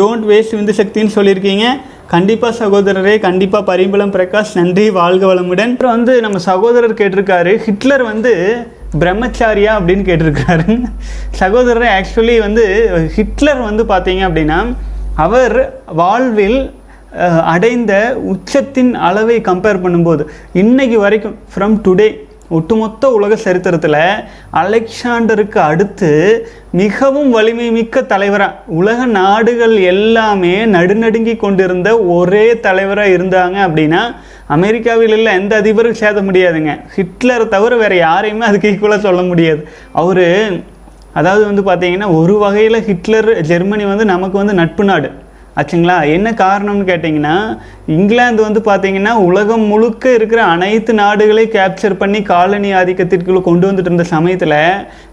don't waste விந்து சக்தின்னு சொல்லியிருக்கீங்க. கண்டிப்பாக சகோதரரே கண்டிப்பாக பரிம்பளம் பிரகாஷ் நன்றி வாழ்க வளமுடன். அப்புறம் வந்து நம்ம சகோதரர் கேட்டிருக்காரு ஹிட்லர் வந்து பிரம்மச்சாரியா அப்படின்னு கேட்டிருக்காரு சகோதரர் ஆக்சுவலி வந்து ஹிட்லர் வந்து பார்த்தீங்க அப்படின்னா அவர் வாழ்வில் அடைந்த உச்சத்தின் அளவை கம்பேர் பண்ணும்போது இன்னைக்கு வரைக்கும் ஃப்ரம் டுடே ஒட்டுமொத்த உலக சரித்திரத்தில் அலெக்சாண்டருக்கு அடுத்து மிகவும் வலிமை மிக்க தலைவராக உலக நாடுகள் எல்லாமே நடுநடுங்கி கொண்டிருந்த ஒரே தலைவராக இருந்தாங்க அப்படின்னா அமெரிக்காவில் இல்லை எந்த அதிபரும் சேத முடியாதுங்க. ஹிட்லரை தவிர வேறு யாரையுமே அதுக்கு ஈக்குவலாக சொல்ல முடியாது. அவர் அதாவது வந்து பார்த்தீங்கன்னா ஒரு வகையில் ஹிட்லர் ஜெர்மனி வந்து நமக்கு வந்து நட்பு நாடு. ஆச்சுங்களா? என்ன காரணம்னு கேட்டிங்கன்னா இங்கிலாந்து வந்து பார்த்தீங்கன்னா உலகம் முழுக்க இருக்கிற அனைத்து நாடுகளையும் கேப்சர் பண்ணி காலனி ஆதிக்கத்திற்குள்ளே கொண்டு வந்துட்டு இருந்த சமயத்தில்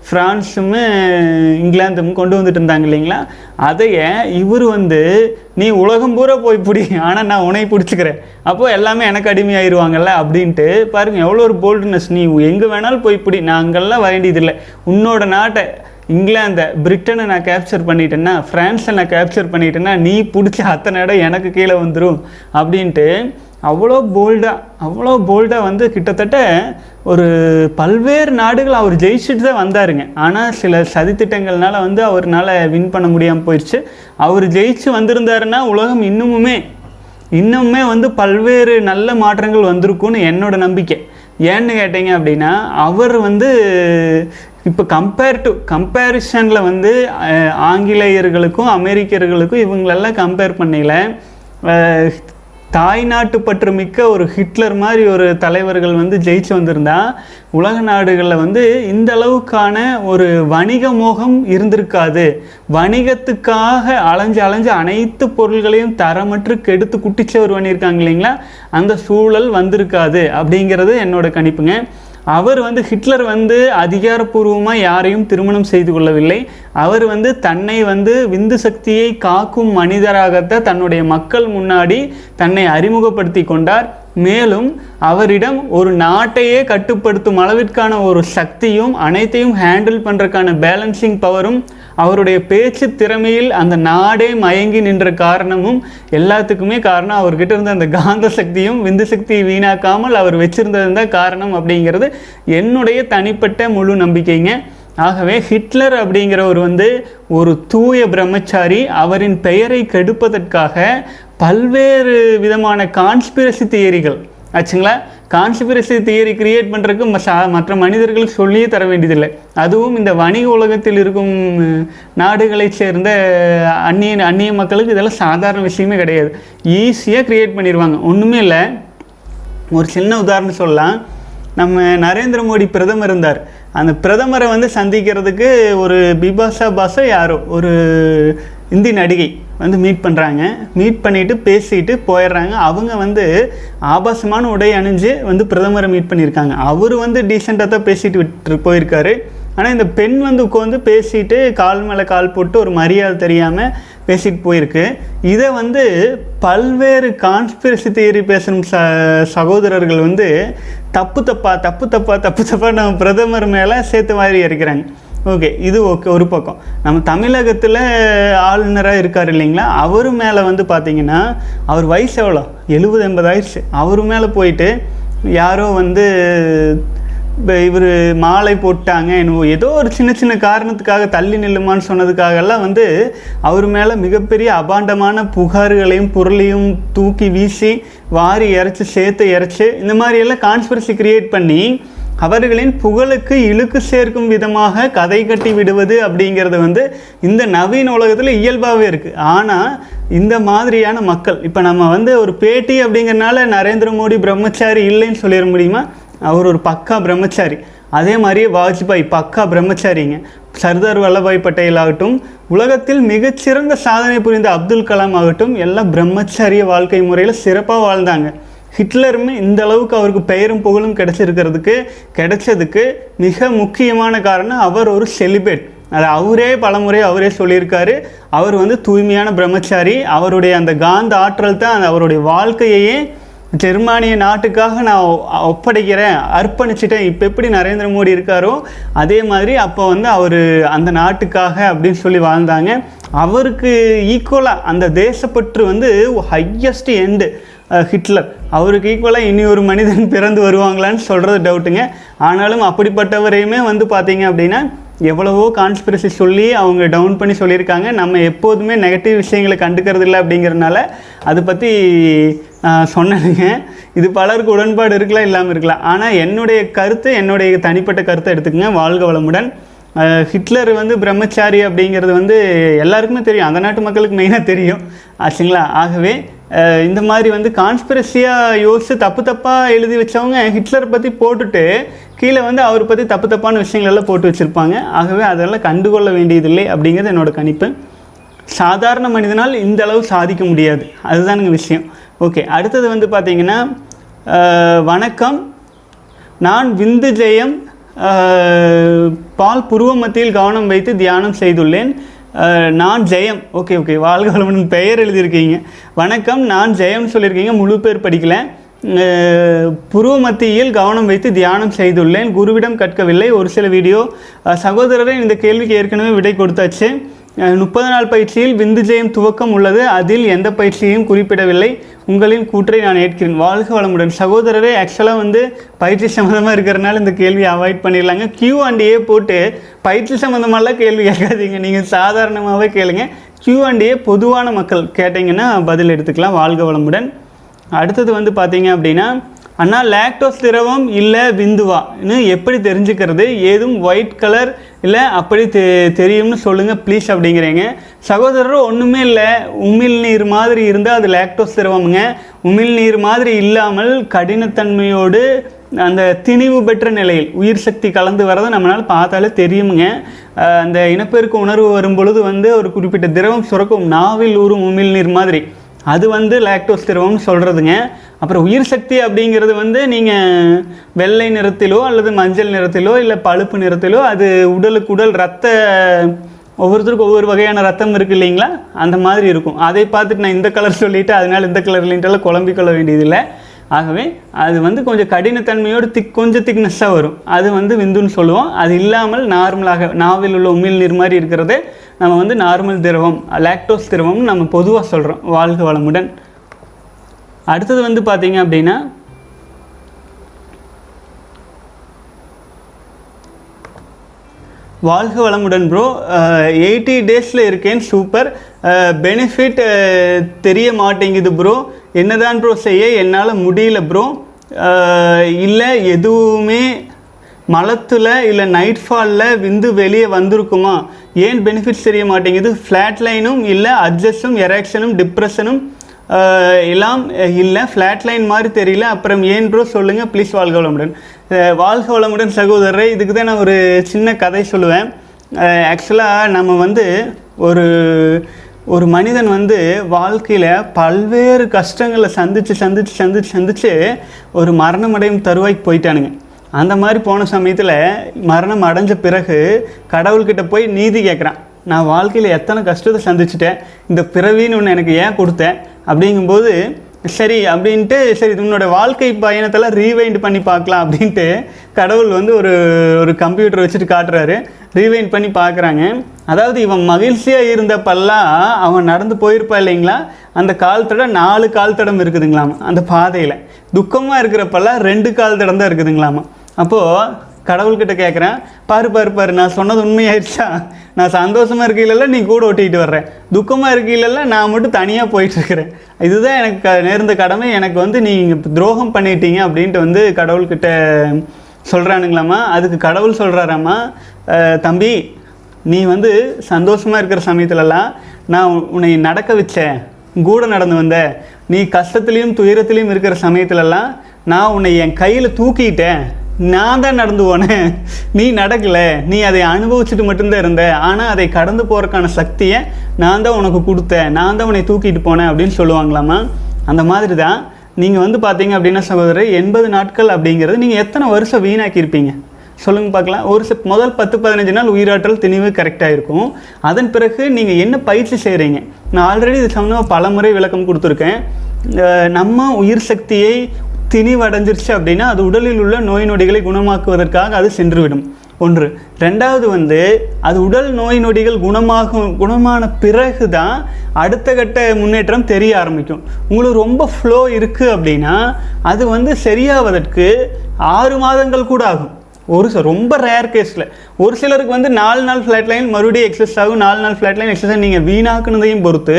ஃப்ரான்ஸும் இங்கிலாந்தும் கொண்டு வந்துட்டு இருந்தாங்க இல்லைங்களா? அதையே இவர் வந்து நீ உலகம் பூரா போய் பிடி ஆனால் நான் உனையை பிடிச்சிக்கிறேன். அப்போ எல்லாமே எனக்கு அடிமையாயிருவாங்கல்ல? அப்படின்ட்டு பாருங்கள் எவ்வளோ ஒரு போல்ட்னஸ் நீ எங்கே வேணாலும் போய் பிடி நான் அங்கெல்லாம் வர வேண்டியதில்லை. உன்னோட நாட்டை இங்கிலாந்தை பிரிட்டனை நான் கேப்சர் பண்ணிட்டேன்னா ஃப்ரான்ஸை நான் கேப்சர் பண்ணிட்டேன்னா நீ பிடிச்ச அத்தனை இடம் எனக்கு கீழே வந்துடும் அப்படின்ட்டு அவ்வளோ போல்டாக அவ்வளோ போல்டாக வந்து கிட்டத்தட்ட ஒரு பல்வேறு நாடுகள் அவர் ஜெயிச்சுட்டு தான் வந்தாருங்க. ஆனால் சில சதித்திட்டங்கள்னால வந்து அவர்னால வின் பண்ண முடியாமல் போயிடுச்சு. அவர் ஜெயிச்சு வந்திருந்தாருன்னா உலகம் இன்னுமுமே இன்னுமே வந்து பல்வேறு நல்ல மாற்றங்கள் வந்திருக்கும்னு என்னோட நம்பிக்கை. ஏன்னு கேட்டீங்க அப்படின்னா அவர் வந்து இப்போ கம்பேர் டு கம்பேரிஷனில் வந்து ஆங்கிலேயர்களுக்கும் அமெரிக்கர்களுக்கும் இவங்களெல்லாம் கம்பேர் பண்ணையில் தாய்நாட்டு பற்று மிக்க ஒரு ஹிட்லர் மாதிரி ஒரு தலைவர்கள் வந்து ஜெயிச்சு வந்திருந்தா உலக நாடுகளில் வந்து இந்த அளவுக்கான ஒரு வணிக மோகம் இருந்திருக்காது. வணிகத்துக்காக அலைஞ்சு அலைஞ்சு அனைத்து பொருள்களையும் தரமற்று கெடுத்து குட்டிச்சவர் பண்ணியிருக்காங்க இல்லைங்களா? அந்த சூழல் வந்திருக்காது அப்படிங்கிறது என்னோட கணிப்புங்க. அவர் வந்து ஹிட்லர் வந்து அதிகாரப்பூர்வமாக யாரையும் திருமணம் செய்து கொள்ளவில்லை. அவர் வந்து தன்னை வந்து விந்து சக்தியை காக்கும் மனிதராகத்தான் தன்னுடைய மக்கள் முன்னாடி தன்னை அறிமுகப்படுத்தி கொண்டார். மேலும் அவரிடம் ஒரு நாட்டையே கட்டுப்படுத்தும் அளவிற்கான ஒரு சக்தியும் அனைத்தையும் ஹேண்டில் பண்ணுறதுக்கான பேலன்சிங் பவரும் அவருடைய பேச்சு திறமையில் அந்த நாடே மயங்கி நின்ற காரணமும் எல்லாத்துக்குமே காரணம். அவர்கிட்ட இருந்த அந்த காந்த சக்தியும் விந்து சக்தியை வீணாக்காமல் அவர் வச்சிருந்தது தான் காரணம் அப்படிங்கிறது என்னுடைய தனிப்பட்ட முழு நம்பிக்கைங்க. ஆகவே ஹிட்லர் அப்படிங்கிறவர் வந்து ஒரு தூய பிரம்மச்சாரி. அவரின் பெயரை கெடுப்பதற்காக பல்வேறு விதமான கான்ஸ்பிரசி தியரிகள் ஆச்சுங்களா? கான்ஸ்பிரசி தியரி கிரியேட் பண்ணுறதுக்கு மற்ற மனிதர்களுக்கு சொல்லியே தர வேண்டியதில்லை. அதுவும் இந்த வணிக உலகத்தில் இருக்கும் நாடுகளை நாடுகளைச் சேர்ந்த அந்நிய அந்நிய மக்களுக்கு இதெல்லாம் சாதாரண விஷயமே கிடையாது. ஈஸியாக கிரியேட் பண்ணிடுவாங்க ஒன்றுமே இல்லை. ஒரு சின்ன உதாரணம் சொல்லலாம். நம்ம நரேந்திர மோடி பிரதமர் இருந்தார். அந்த பிரதமரை வந்து சந்திக்கிறதுக்கு ஒரு பிபாஷா பாசா யாரோ? ஒரு இந்தி நடிகை. வந்து மீட் பண்ணுறாங்க மீட் பண்ணிவிட்டு பேசிட்டு போயிடுறாங்க. அவங்க வந்து ஆபாசமான உடை அணிஞ்சு வந்து பிரதமரை மீட் பண்ணியிருக்காங்க. அவர் வந்து டீசெண்டாக தான் பேசிட்டு விட்டு போயிருக்காரு. ஆனால் இந்த பெண் வந்து உட்காந்து பேசிட்டு கால் மேலே கால் போட்டு ஒரு மரியாதை தெரியாமல் பேசிட்டு போயிருக்கு. இதை வந்து பல்வேறு கான்ஸ்பிரசி தியரி பேசும் ச சகோதரர்கள் வந்து தப்பு தப்பா தப்பு தப்பா தப்பு தப்பா நம்ம பிரதமர் மேலே சேர்த்து மாதிரி இருக்கிறாங்க. ஓகே இது ஓகே ஒரு பக்கம். நம்ம தமிழகத்தில் ஆளுநராக இருக்கார் இல்லைங்களா? அவர் மேலே வந்து பார்த்தீங்கன்னா அவர் வயசு எவ்வளோ? எழுபது எண்பது ஆயிடுச்சு. அவர் மேலே போயிட்டு யாரோ வந்து இவர் மாலை போட்டாங்க என்னவோ ஏதோ ஒரு சின்ன சின்ன காரணத்துக்காக தள்ளி நில்லுமான்னு சொன்னதுக்காகலாம் வந்து அவர் மேலே மிகப்பெரிய அபாண்டமான புகார்களையும் பொருளையும் தூக்கி வீசி வாரி இறச்சி சேர்த்து இறச்சி இந்த மாதிரியெல்லாம் கான்ஸ்பிரசி க்ரியேட் பண்ணி அவர்களின் புகழுக்கு இழுக்கு சேர்க்கும் விதமாக கதை கட்டி விடுவது அப்படிங்கிறது வந்து இந்த நவீன உலகத்தில் இயல்பாகவே இருக்குது ஆனால் இந்த மாதிரியான மக்கள் இப்போ நம்ம வந்து ஒரு பேட்டி அப்படிங்கிறனால நரேந்திர மோடி பிரம்மச்சாரி இல்லைன்னு சொல்லிட முடியுமா? அவர் ஒரு பக்கா பிரம்மச்சாரி. அதே மாதிரியே வாஜ்பாய் பக்கா பிரம்மச்சாரிங்க. சர்தார் வல்லபாய் பட்டேல் ஆகட்டும் உலகத்தில் மிகச்சிறந்த சாதனை புரிந்த அப்துல் கலாம் ஆகட்டும் எல்லாம் பிரம்மச்சாரிய வாழ்க்கை முறையில் சிறப்பாக வாழ்ந்தாங்க. ஹிட்லருமே இந்த அளவுக்கு அவருக்கு பெயரும் புகழும் கிடைச்சிருக்கிறதுக்கு கிடைச்சதுக்கு மிக முக்கியமான காரணம் அவர் ஒரு செலிபேட். அது அவரே பலமுறை அவரே சொல்லியிருக்காரு. அவர் வந்து தூய்மையான பிரம்மச்சாரி. அவருடைய அந்த காந்த ஆற்றல் தான் அந்த அவருடைய வாழ்க்கையையே ஜெர்மானிய நாட்டுக்காக நான் ஒப்படைக்கிறேன் அர்ப்பணிச்சிட்டேன். இப்போ எப்படி நரேந்திர மோடி இருக்காரோ அதே மாதிரி அப்போ வந்து அவர் அந்த நாட்டுக்காக அப்படின்னு சொல்லி வாழ்ந்தாங்க. அவருக்கு ஈக்குவலாக அந்த தேசப்பற்று வந்து ஹையஸ்ட் எண்டு ஹிட்லர். அவருக்கு ஈக்குவலாக இனி ஒரு மனிதன் பிறந்து வருவாங்களான்னு சொல்கிறது டவுட்டுங்க ஆனாலும் அப்படிப்பட்டவரையுமே வந்து பார்த்தீங்க அப்படின்னா எவ்வளவோ கான்ஸ்பிரசி சொல்லி அவங்க டவுன் பண்ணி சொல்லியிருக்காங்க. நம்ம எப்போதுமே நெகட்டிவ் விஷயங்களை கண்டுக்கிறது இல்லை அப்படிங்கிறதுனால அதை பற்றி சொன்னதுங்க. இது பலருக்கு உடன்பாடு இருக்கலாம் இல்லாமல் இருக்கலாம். ஆனால் என்னுடைய கருத்து என்னுடைய தனிப்பட்ட கருத்தை எடுத்துக்கங்க. வாழ்க வளமுடன். ஹிட்லர் வந்து பிரம்மச்சாரி அப்படிங்கிறது வந்து எல்லாருக்குமே தெரியும். அந்த நாட்டு மக்களுக்கு மெயினாக தெரியும். ஆச்சுங்களா? ஆகவே இந்த மாதிரி வந்து கான்ஸ்பிரசியாக யோசித்து தப்பு தப்பாக எழுதி வச்சவங்க ஹிட்லரை பற்றி போட்டுட்டு கீழே வந்து அவரை பற்றி தப்பு தப்பான விஷயங்களெல்லாம் போட்டு வச்சுருப்பாங்க. ஆகவே அதெல்லாம் கண்டுகொள்ள வேண்டியதில்லை அப்படிங்கிறது என்னோட கணிப்பு. சாதாரண மனிதனால் இந்த அளவு சாதிக்க முடியாது. அதுதானுங்க விஷயம். ஓகே அடுத்தது வந்து பார்த்திங்கன்னா வணக்கம். நான் விந்து ஜெயம். பால் புருவ மத்தியில் கவனம் வைத்து தியானம் செய்துள்ளேன். நான் ஜெயம். ஓகே ஓகே வாழ்க வளமுடன் பெயர் எழுதியிருக்கீங்க. வணக்கம். நான் ஜெயம் சொல்லியிருக்கீங்க. முழு பேர் படிக்கல. புருவ மத்தியில் கவனம் வைத்து தியானம் செய்துள்ளேன். குருவிடம் கற்கவில்லை. ஒரு சில வீடியோ சகோதரரை சகோதரரே இந்த கேள்விக்கு ஏற்கனவே விடை கொடுத்தாச்சு. முப்பது நாள் பயிற்சியில் விந்து ஜெயம் துவக்கம் உள்ளது. அதில் எந்த பயிற்சியையும் குறிப்பிடவில்லை. உங்களின் கூற்றை நான் ஏற்கிறேன். வாழ்க வளமுடன். சகோதரரே ஆக்சுவலாக வந்து பயிற்சி சம்மந்தமாக இருக்கிறனால இந்த கேள்வியை அவாய்ட் பண்ணிடலாங்க. கியூ அண்ட் ஏ போட்டு பயிற்சி சம்மந்தமாலாம் கேள்வி கேட்காதீங்க. நீங்கள் சாதாரணமாகவே கேளுங்க. கியூ அண்ட் ஏ பொதுவான மக்கள் கேட்டிங்கன்னா பதில் எடுத்துக்கலாம். வாழ்க வளமுடன். அடுத்தது வந்து பார்த்தீங்க அப்படின்னா அண்ணா லாக்டோஸ் திரவம் இல்லை விந்துவான்னு எப்படி தெரிஞ்சுக்கிறது? ஏதும் ஒயிட் கலர் இல்லை அப்படி தெ தெரியும்னு சொல்லுங்கள் ப்ளீஸ் அப்படிங்கிறீங்க. சகோதரர் ஒன்றுமே இல்லை. உமிழ் நீர் மாதிரி இருந்தால் அது லாக்டோஸ் திரவம்ங்க. உமிழ் நீர் மாதிரி இல்லாமல் கடினத்தன்மையோடு அந்த திணிவு பெற்ற நிலையில் உயிர் சக்தி கலந்து வரதை நம்மளால் பார்த்தாலே தெரியுமுங்க. அந்த இனப்பெருக்க உணர்வு வரும் பொழுது வந்து ஒரு குறிப்பிட்ட திரவம் சுரக்கும். நாவில் ஊறும் உமிழ் நீர் மாதிரி. அது வந்து லாக்டோஸ் திரவம்னு சொல்கிறதுங்க அப்புறம் உயிர் சக்தி அப்படிங்கிறது வந்து நீங்கள் வெள்ளை நிறத்திலோ அல்லது மஞ்சள் நிறத்திலோ இல்லை பழுப்பு நிறத்திலோ அது உடலுக்கு உடல் ரத்த ஒவ்வொருத்தருக்கும் ஒவ்வொரு வகையான ரத்தம் இருக்குது இல்லைங்களா? அந்த மாதிரி இருக்கும். அதை பார்த்துட்டு நான் இந்த கலர் சொல்லிவிட்டு அதனால இந்த கலர் இல்லைன்ட்டாலும் குழம்பிக்கொள்ள வேண்டியதில்லை. ஆகவே அது வந்து கொஞ்சம் கடினத்தன்மையோடு திக் கொஞ்சம் திக்னஸ்ஸாக வரும். அது வந்து விந்துன்னு சொல்லுவோம். அது இல்லாமல் நார்மலாக நாவில் உள்ள உமிழ் நீர் மாதிரி இருக்கிறதே நம்ம வந்து நார்மல் திரவம் லாக்டோஸ் திரவம்னு நம்ம பொதுவாக சொல்கிறோம் வாழ்க வளமுடன். அடுத்தது வந்து பார்த்தீங்க அப்படின்னா வாழ்க வளமுடன் ப்ரோ எயிட்டி டேஸில் இருக்கேன். சூப்பர். பெனிஃபிட் தெரிய மாட்டேங்குது ப்ரோ என்னதான் ப்ரோ செய்ய என்னால் முடியல ப்ரோ இல்லை எதுவுமே மலத்தில் இல்லை நைட் ஃபாலில் விந்து வெளியே வந்திருக்குமா? ஏன் பெனிஃபிட்ஸ் தெரிய மாட்டேங்குது? ஃப்ளாட் லைனும் இல்லை அட்ஜஸ்டும் எரேக்ஷனும் டிப்ரெஷனும் எல்லாம் இல்லை ஃப்ளாட் லைன் மாதிரி தெரியல. அப்புறம் ஏன் ப்ரோ சொல்லுங்கள் ப்ளீஸ் வாழ்க வளமுடன் வாழ்க வளமுடன் சகோதரரை இதுக்கு தான் நான் ஒரு சின்ன கதை சொல்லுவேன். ஆக்சுவலாக நம்ம வந்து ஒரு ஒரு மனிதன் வந்து வாழ்க்கையில் பல்வேறு கஷ்டங்களை சந்தித்து சந்தித்து சந்தித்து சந்தித்து ஒரு மரணமடையும் தருவாய்க்கு போயிட்டானுங்க. அந்த மாதிரி போன சமயத்தில் மரணம் அடைஞ்ச பிறகு கடவுள்கிட்ட போய் நீதி கேட்குறான் நான் வாழ்க்கையில் எத்தனை கஷ்டத்தை சந்திச்சிட்டேன் இந்த பிறவின்னு ஒன்று எனக்கு ஏன் கொடுத்தேன் அப்படிங்கும்போது சரி அப்படின்ட்டு சரி உன்னோட வாழ்க்கை பயணத்தில் ரீவைண்ட் பண்ணி பார்க்கலாம் அப்படின்ட்டு கடவுள் வந்து ஒரு ஒரு கம்ப்யூட்டர் வச்சுட்டு காட்டுறாரு. ரீவைண்ட் பண்ணி பார்க்குறாங்க. அதாவது இவன் மகிழ்ச்சியாக இருந்தப்பெல்லாம் அவன் நடந்து போயிருப்பா இல்லைங்களா? அந்த கால் தடம் நாலு கால் தடம் இருக்குதுங்களாம். அந்த பாதையில். துக்கமாக இருக்கிறப்பெல்லாம் ரெண்டு கால் தடம் தான் இருக்குதுங்களாமா. அப்போது கடவுள்கிட்ட கேட்குறேன் பாரு பாரு பாரு நான் சொன்னது உண்மையாயிடுச்சா? நான் சந்தோஷமாக இருக்கையில நீ கூட ஓட்டிகிட்டு வர்றேன் துக்கமாக இருக்கையில நான் மட்டும் தனியாக போயிட்டுருக்கிறேன் இதுதான் எனக்கு நேர்ந்த கடமை. எனக்கு வந்து நீங்கள் துரோகம் பண்ணிட்டீங்க அப்படின்ட்டு வந்து கடவுள்கிட்ட சொல்கிறானுங்களாம்மா அதுக்கு கடவுள் சொல்கிறாராம்மா தம்பி நீ வந்து சந்தோஷமாக இருக்கிற சமயத்துலலாம் நான் உன்னை நடக்க வச்சேன். கூட நடந்து வந்த. நீ கஷ்டத்துலேயும் துயரத்துலேயும் இருக்கிற சமயத்துலலாம் நான் உன்னை என் கையில் தூக்கிட்டேன். நான் தான் நடந்து போனேன். நீ நடக்கலை. நீ அதை அனுபவிச்சுட்டு மட்டும்தான் இருந்த. ஆனால் அதை கடந்து போகிறக்கான சக்தியை நான் தான் உனக்கு கொடுத்தேன். நான் தான் உன்னை தூக்கிட்டு போனேன் அப்படின்னு சொல்லுவாங்களாமா அந்த மாதிரி தான் நீங்கள் வந்து பார்த்தீங்க அப்படின்னா சகோதரர் எண்பது நாட்கள் அப்படிங்கிறது நீங்கள் எத்தனை வருஷம் வீணாக்கியிருப்பீங்க? சொல்லுங்க பார்க்கலாம். ஒரு சிப் முதல் பத்து பதினஞ்சு நாள் உயிராற்றல் திணிவு கரெக்டாக இருக்கும். அதன் பிறகு நீங்கள் என்ன பயிற்சி செய்கிறீங்க நான் ஆல்ரெடி இது சம்மந்தமாக பல முறை விளக்கம் கொடுத்துருக்கேன். நம்ம உயிர் சக்தியை திணிவடைஞ்சிருச்சு அப்படின்னா அது உடலில் உள்ள நோய் நொடிகளை குணமாக்குவதற்காக அது சென்றுவிடும். ஒன்று. ரெண்டாவது வந்து அது உடல் நோய் நொடிகள் குணமாகும் குணமான பிறகு தான் அடுத்த கட்ட முன்னேற்றம் தெரிய ஆரம்பிக்கும். உங்களுக்கு ரொம்ப ஃப்ளோ இருக்குது அப்படின்னா அது வந்து சரியாவதற்கு ஆறு மாதங்கள் கூட ஆகும். ஒரு சில ரொம்ப ரேர் கேஸில் ஒரு சிலருக்கு வந்து நாலு நாள் ஃப்ளாட் லைன் மறுபடியும் எக்ஸஸ் ஆகும். நாலு நாள் ஃப்ளாட் லைன் எக்ஸசைஸ் நீங்கள் வீணாக்குனதையும் பொறுத்து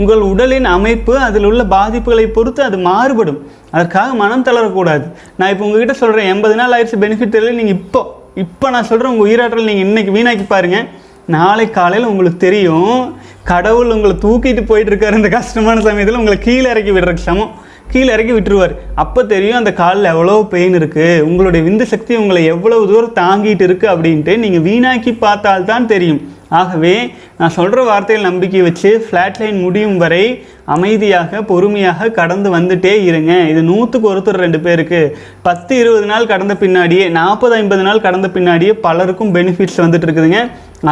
உங்கள் உடலின் அமைப்பு அதில் உள்ள பாதிப்புகளை பொறுத்து அது மாறுபடும். அதற்காக மனம் தளரக்கூடாது. நான் இப்போ உங்ககிட்ட சொல்கிறேன் எண்பது நாள் ஆயிடுச்சு பெனிஃபிட் தெரியல நீங்கள் இப்போ இப்போ நான் சொல்கிறேன் உங்கள் உயிராற்றல் நீங்கள் இன்றைக்கி வீணாக்கி பாருங்கள் நாளை காலையில் உங்களுக்கு தெரியும் கடவுள் உங்களை தூக்கிட்டு போயிட்டுருக்காரு இந்த கஷ்டமான சமயத்தில் உங்களை கீழே இறக்கி விடுறக்கு சமம். கீழே இறக்கி விட்டுருவார். அப்போ தெரியும் அந்த காலில் எவ்வளோ பெயின் இருக்குது உங்களுடைய விந்து சக்தி உங்களை எவ்வளவு தூரம் தாங்கிட்டு இருக்குது அப்படின்ட்டு நீங்கள் வீணாக்கி பார்த்தால்தான் தெரியும். ஆகவே நான் சொல்கிற வார்த்தையில் நம்பிக்கை வச்சு ஃப்ளாட் லைன் முடியும் வரை அமைதியாக பொறுமையாக கடந்து வந்துட்டே இருங்க. இது நூற்றுக்கு ஒருத்தர் ரெண்டு பேருக்கு. பத்து இருபது நாள் கடந்த பின்னாடியே நாற்பது ஐம்பது நாள் கடந்த பின்னாடியே பலருக்கும் பெனிஃபிட்ஸ் வந்துட்டு இருக்குதுங்க.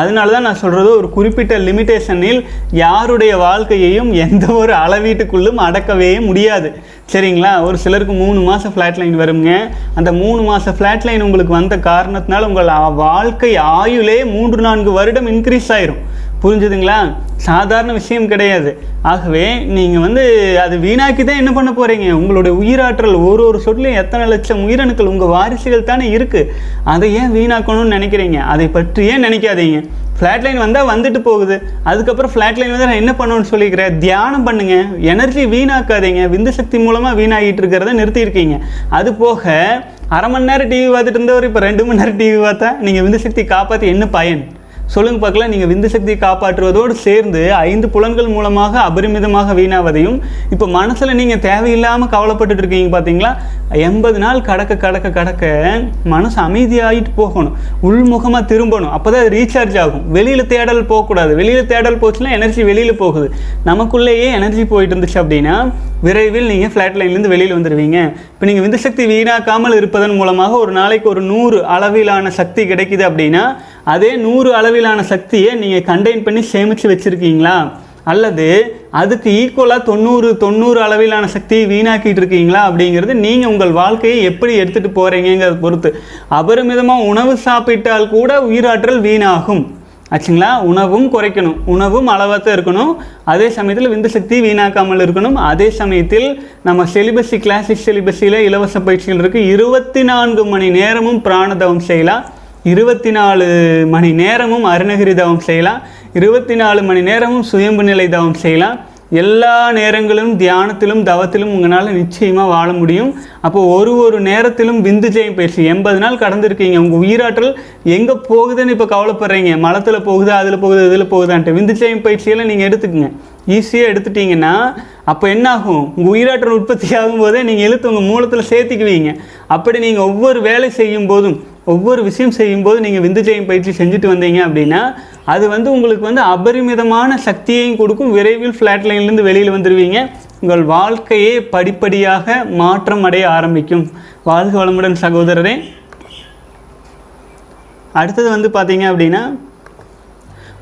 அதனால தான் நான் சொல்கிறது ஒரு குறிப்பிட்ட லிமிட்டேஷனில் யாருடைய வாழ்க்கையையும் எந்த ஒரு அளவீட்டுக்குள்ளும் அடக்கவே முடியாது. சரிங்களா? ஒரு சிலருக்கு மூணு மாதம் ஃப்ளாட் லைன் வருங்க. அந்த மூணு மாதம் ஃப்ளாட் லைன் உங்களுக்கு வந்த காரணத்தினால உங்கள் வாழ்க்கை ஆயுளே மூன்று நான்கு வருடம் இன்க்ரீஸ் ஆயிரும். புரிஞ்சுதுங்களா? சாதாரண விஷயம் கிடையாது. ஆகவே நீங்கள் வந்து அது வீணாக்கி தான் என்ன பண்ண போகிறீங்க உங்களுடைய உயிராற்றல் ஒரு ஒரு சொட்லையும் எத்தனை லட்சம் உயிரணுக்கள் உங்கள் வாரிசுகள் தானே இருக்குது அதை ஏன் வீணாக்கணும்னு நினைக்கிறீங்க? அதை பற்றியே நினைக்காதீங்க? ஃப்ளாட் லைன் வந்தால் வந்துட்டு போகுது. அதுக்கப்புறம் ஃப்ளாட் லைன் வந்து நான் என்ன பண்ணணும்னு சொல்லிக்கிறேன்? தியானம் பண்ணுங்க. எனர்ஜி வீணாக்காதீங்க. விந்து சக்தி மூலமாக வீணாகிட்டு இருக்கிறத நிறுத்தியிருக்கீங்க. அது போக அரை மணி நேரம் டிவி பார்த்துட்டு இருந்தவர் இப்போ ரெண்டு மணி நேரம் டிவி பார்த்தா நீங்கள் விந்து சக்தி காப்பாற்றி என்ன பயன்? சொல்லுங்க பார்க்கலாம். நீங்கள் விந்து சக்தியை காப்பாற்றுவதோடு சேர்ந்து ஐந்து புலன்கள் மூலமாக அபரிமிதமாக வீணாவதையும் இப்போ மனசில் நீங்கள் தேவையில்லாமல் கவலைப்பட்டுட்டு இருக்கீங்க பார்த்தீங்களா எண்பது நாள் கடக்க கடக்க கடக்க மனசு அமைதியாகிட்டு போகணும். உள்முகமாக திரும்பணும். அப்போ தான் ரீசார்ஜ் ஆகும். வெளியில் தேடல் போகக்கூடாது. வெளியில் தேடல் போச்சுன்னா எனர்ஜி வெளியில் போகுது. நமக்குள்ளேயே எனர்ஜி போயிட்டு இருந்துச்சு அப்படின்னா விரைவில் நீங்கள் ஃப்ளாட் லைன்லேருந்து வெளியில் வந்துடுவீங்க இப்போ நீங்கள் விந்து சக்தி வீணாக்காமல் இருப்பதன் மூலமாக ஒரு நாளைக்கு ஒரு நூறு அளவிலான சக்தி கிடைக்குது அப்படின்னா அதே நூறு அளவிலான சக்தியை நீங்கள் கண்டெயின் பண்ணி சேமித்து வச்சுருக்கீங்களா? அல்லது அதுக்கு ஈக்குவலாக தொண்ணூறு தொண்ணூறு அளவிலான சக்தியை வீணாக்கிட்டு இருக்கீங்களா? அப்படிங்கிறது நீங்கள் உங்கள் வாழ்க்கையை எப்படி எடுத்துகிட்டு போகிறீங்கிறத பொறுத்து. அபரிமிதமாக உணவு சாப்பிட்டால் கூட உயிராற்றல் வீணாகும். ஆச்சுங்களா? உணவும் குறைக்கணும். உணவும் அளவாக இருக்கணும். அதே சமயத்தில் விந்து சக்தி வீணாக்காமல் இருக்கணும். அதே சமயத்தில் நம்ம செலிபஸி கிளாசிக் செலிபஸியில் இலவச பயிற்சிகள் இருக்குது இருபத்தி நான்கு மணி நேரமும் பிராணதவம் செய்யலாம். இருபத்தி நாலு மணி நேரமும் அருணகிரி தவம் செய்யலாம். இருபத்தி நாலு மணி நேரமும் சுயம்பு நிலை தவம் செய்யலாம். எல்லா நேரங்களும் தியானத்திலும் தவத்திலும் உங்களால் நிச்சயமாக வாழ முடியும். அப்போ ஒரு ஒரு நேரத்திலும் விந்து ஜெயம் பயிற்சி. எண்பது நாள் கடந்திருக்கீங்க. உங்கள் உயிராற்றல் எங்கே போகுதுன்னு இப்போ கவலைப்படுறீங்க. மலத்தில் போகுதா அதில் போகுது இதில் போகுதான்ட்டு. விந்து ஜெயம் பயிற்சியெல்லாம் நீங்கள் எடுத்துக்கங்க. ஈஸியாக எடுத்துட்டீங்கன்னா அப்போ என்ன ஆகும்? உங்கள் உயிராற்றல் உற்பத்தி ஆகும்போதே நீங்கள் இழுத்து உங்கள் மூலத்தில் சேர்த்துக்குவீங்க. அப்படி நீங்கள் ஒவ்வொரு வேலை செய்யும் போதும் ஒவ்வொரு விஷயம் செய்யும்போது நீங்கள் விந்து ஜெயம் பயிற்சி செஞ்சுட்டு வந்தீங்க அப்படின்னா அது வந்து உங்களுக்கு வந்து அபரிமிதமான சக்தியையும் கொடுக்கும். விரைவில் ஃப்ளாட் லைன்லேருந்து வெளியில் வந்துடுவீங்க உங்கள் வாழ்க்கையே படிப்படியாக மாற்றம் அடைய ஆரம்பிக்கும். வாழ்க வளமுடன் சகோதரரே. அடுத்தது வந்து பார்த்தீங்க அப்படின்னா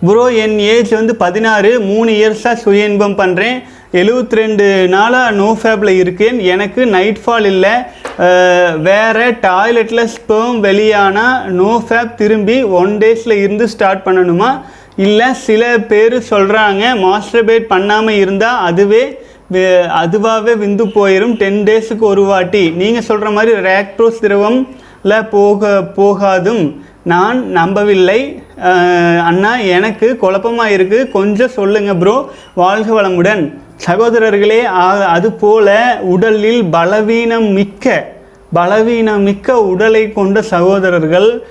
ப்ரோ என் ஏஜ் வந்து பதினாறு மூணு இயர்ஸாக சுய இன்பம் பண்ணுறேன் எழுபத்தி ரெண்டு நாளாக நோ ஃபேப்பில் இருக்கேன். எனக்கு நைட் ஃபால் இல்லை வேறு டாய்லெட்டில் ஸ்பெர்ம் வெளியானால் நோ ஃபேப் திரும்பி ஒன் டேஸில் இருந்து ஸ்டார்ட் பண்ணணுமா? இல்லை சில பேர் சொல்கிறாங்க மாஸ்டர்பேட் பண்ணாமல் இருந்தால் அதுவே அதுவாகவே விந்து போயிடும் டென் டேஸுக்கு ஒரு வாட்டி. நீங்கள் சொல்கிற மாதிரி ரேக்ட்ரோ திரவம்ல போக போகாதும். நான் நம்பவில்லை. அண்ணா எனக்கு குழப்பமாக இருக்குது கொஞ்சம் சொல்லுங்கள் ப்ரோ வாழ்க வளமுடன். சகோதரர்களே ஆ- அதுபோல உடலில் பலவீனம் மிக்க பலவீனம் மிக்க உடலை கொண்ட சகோதரர்கள்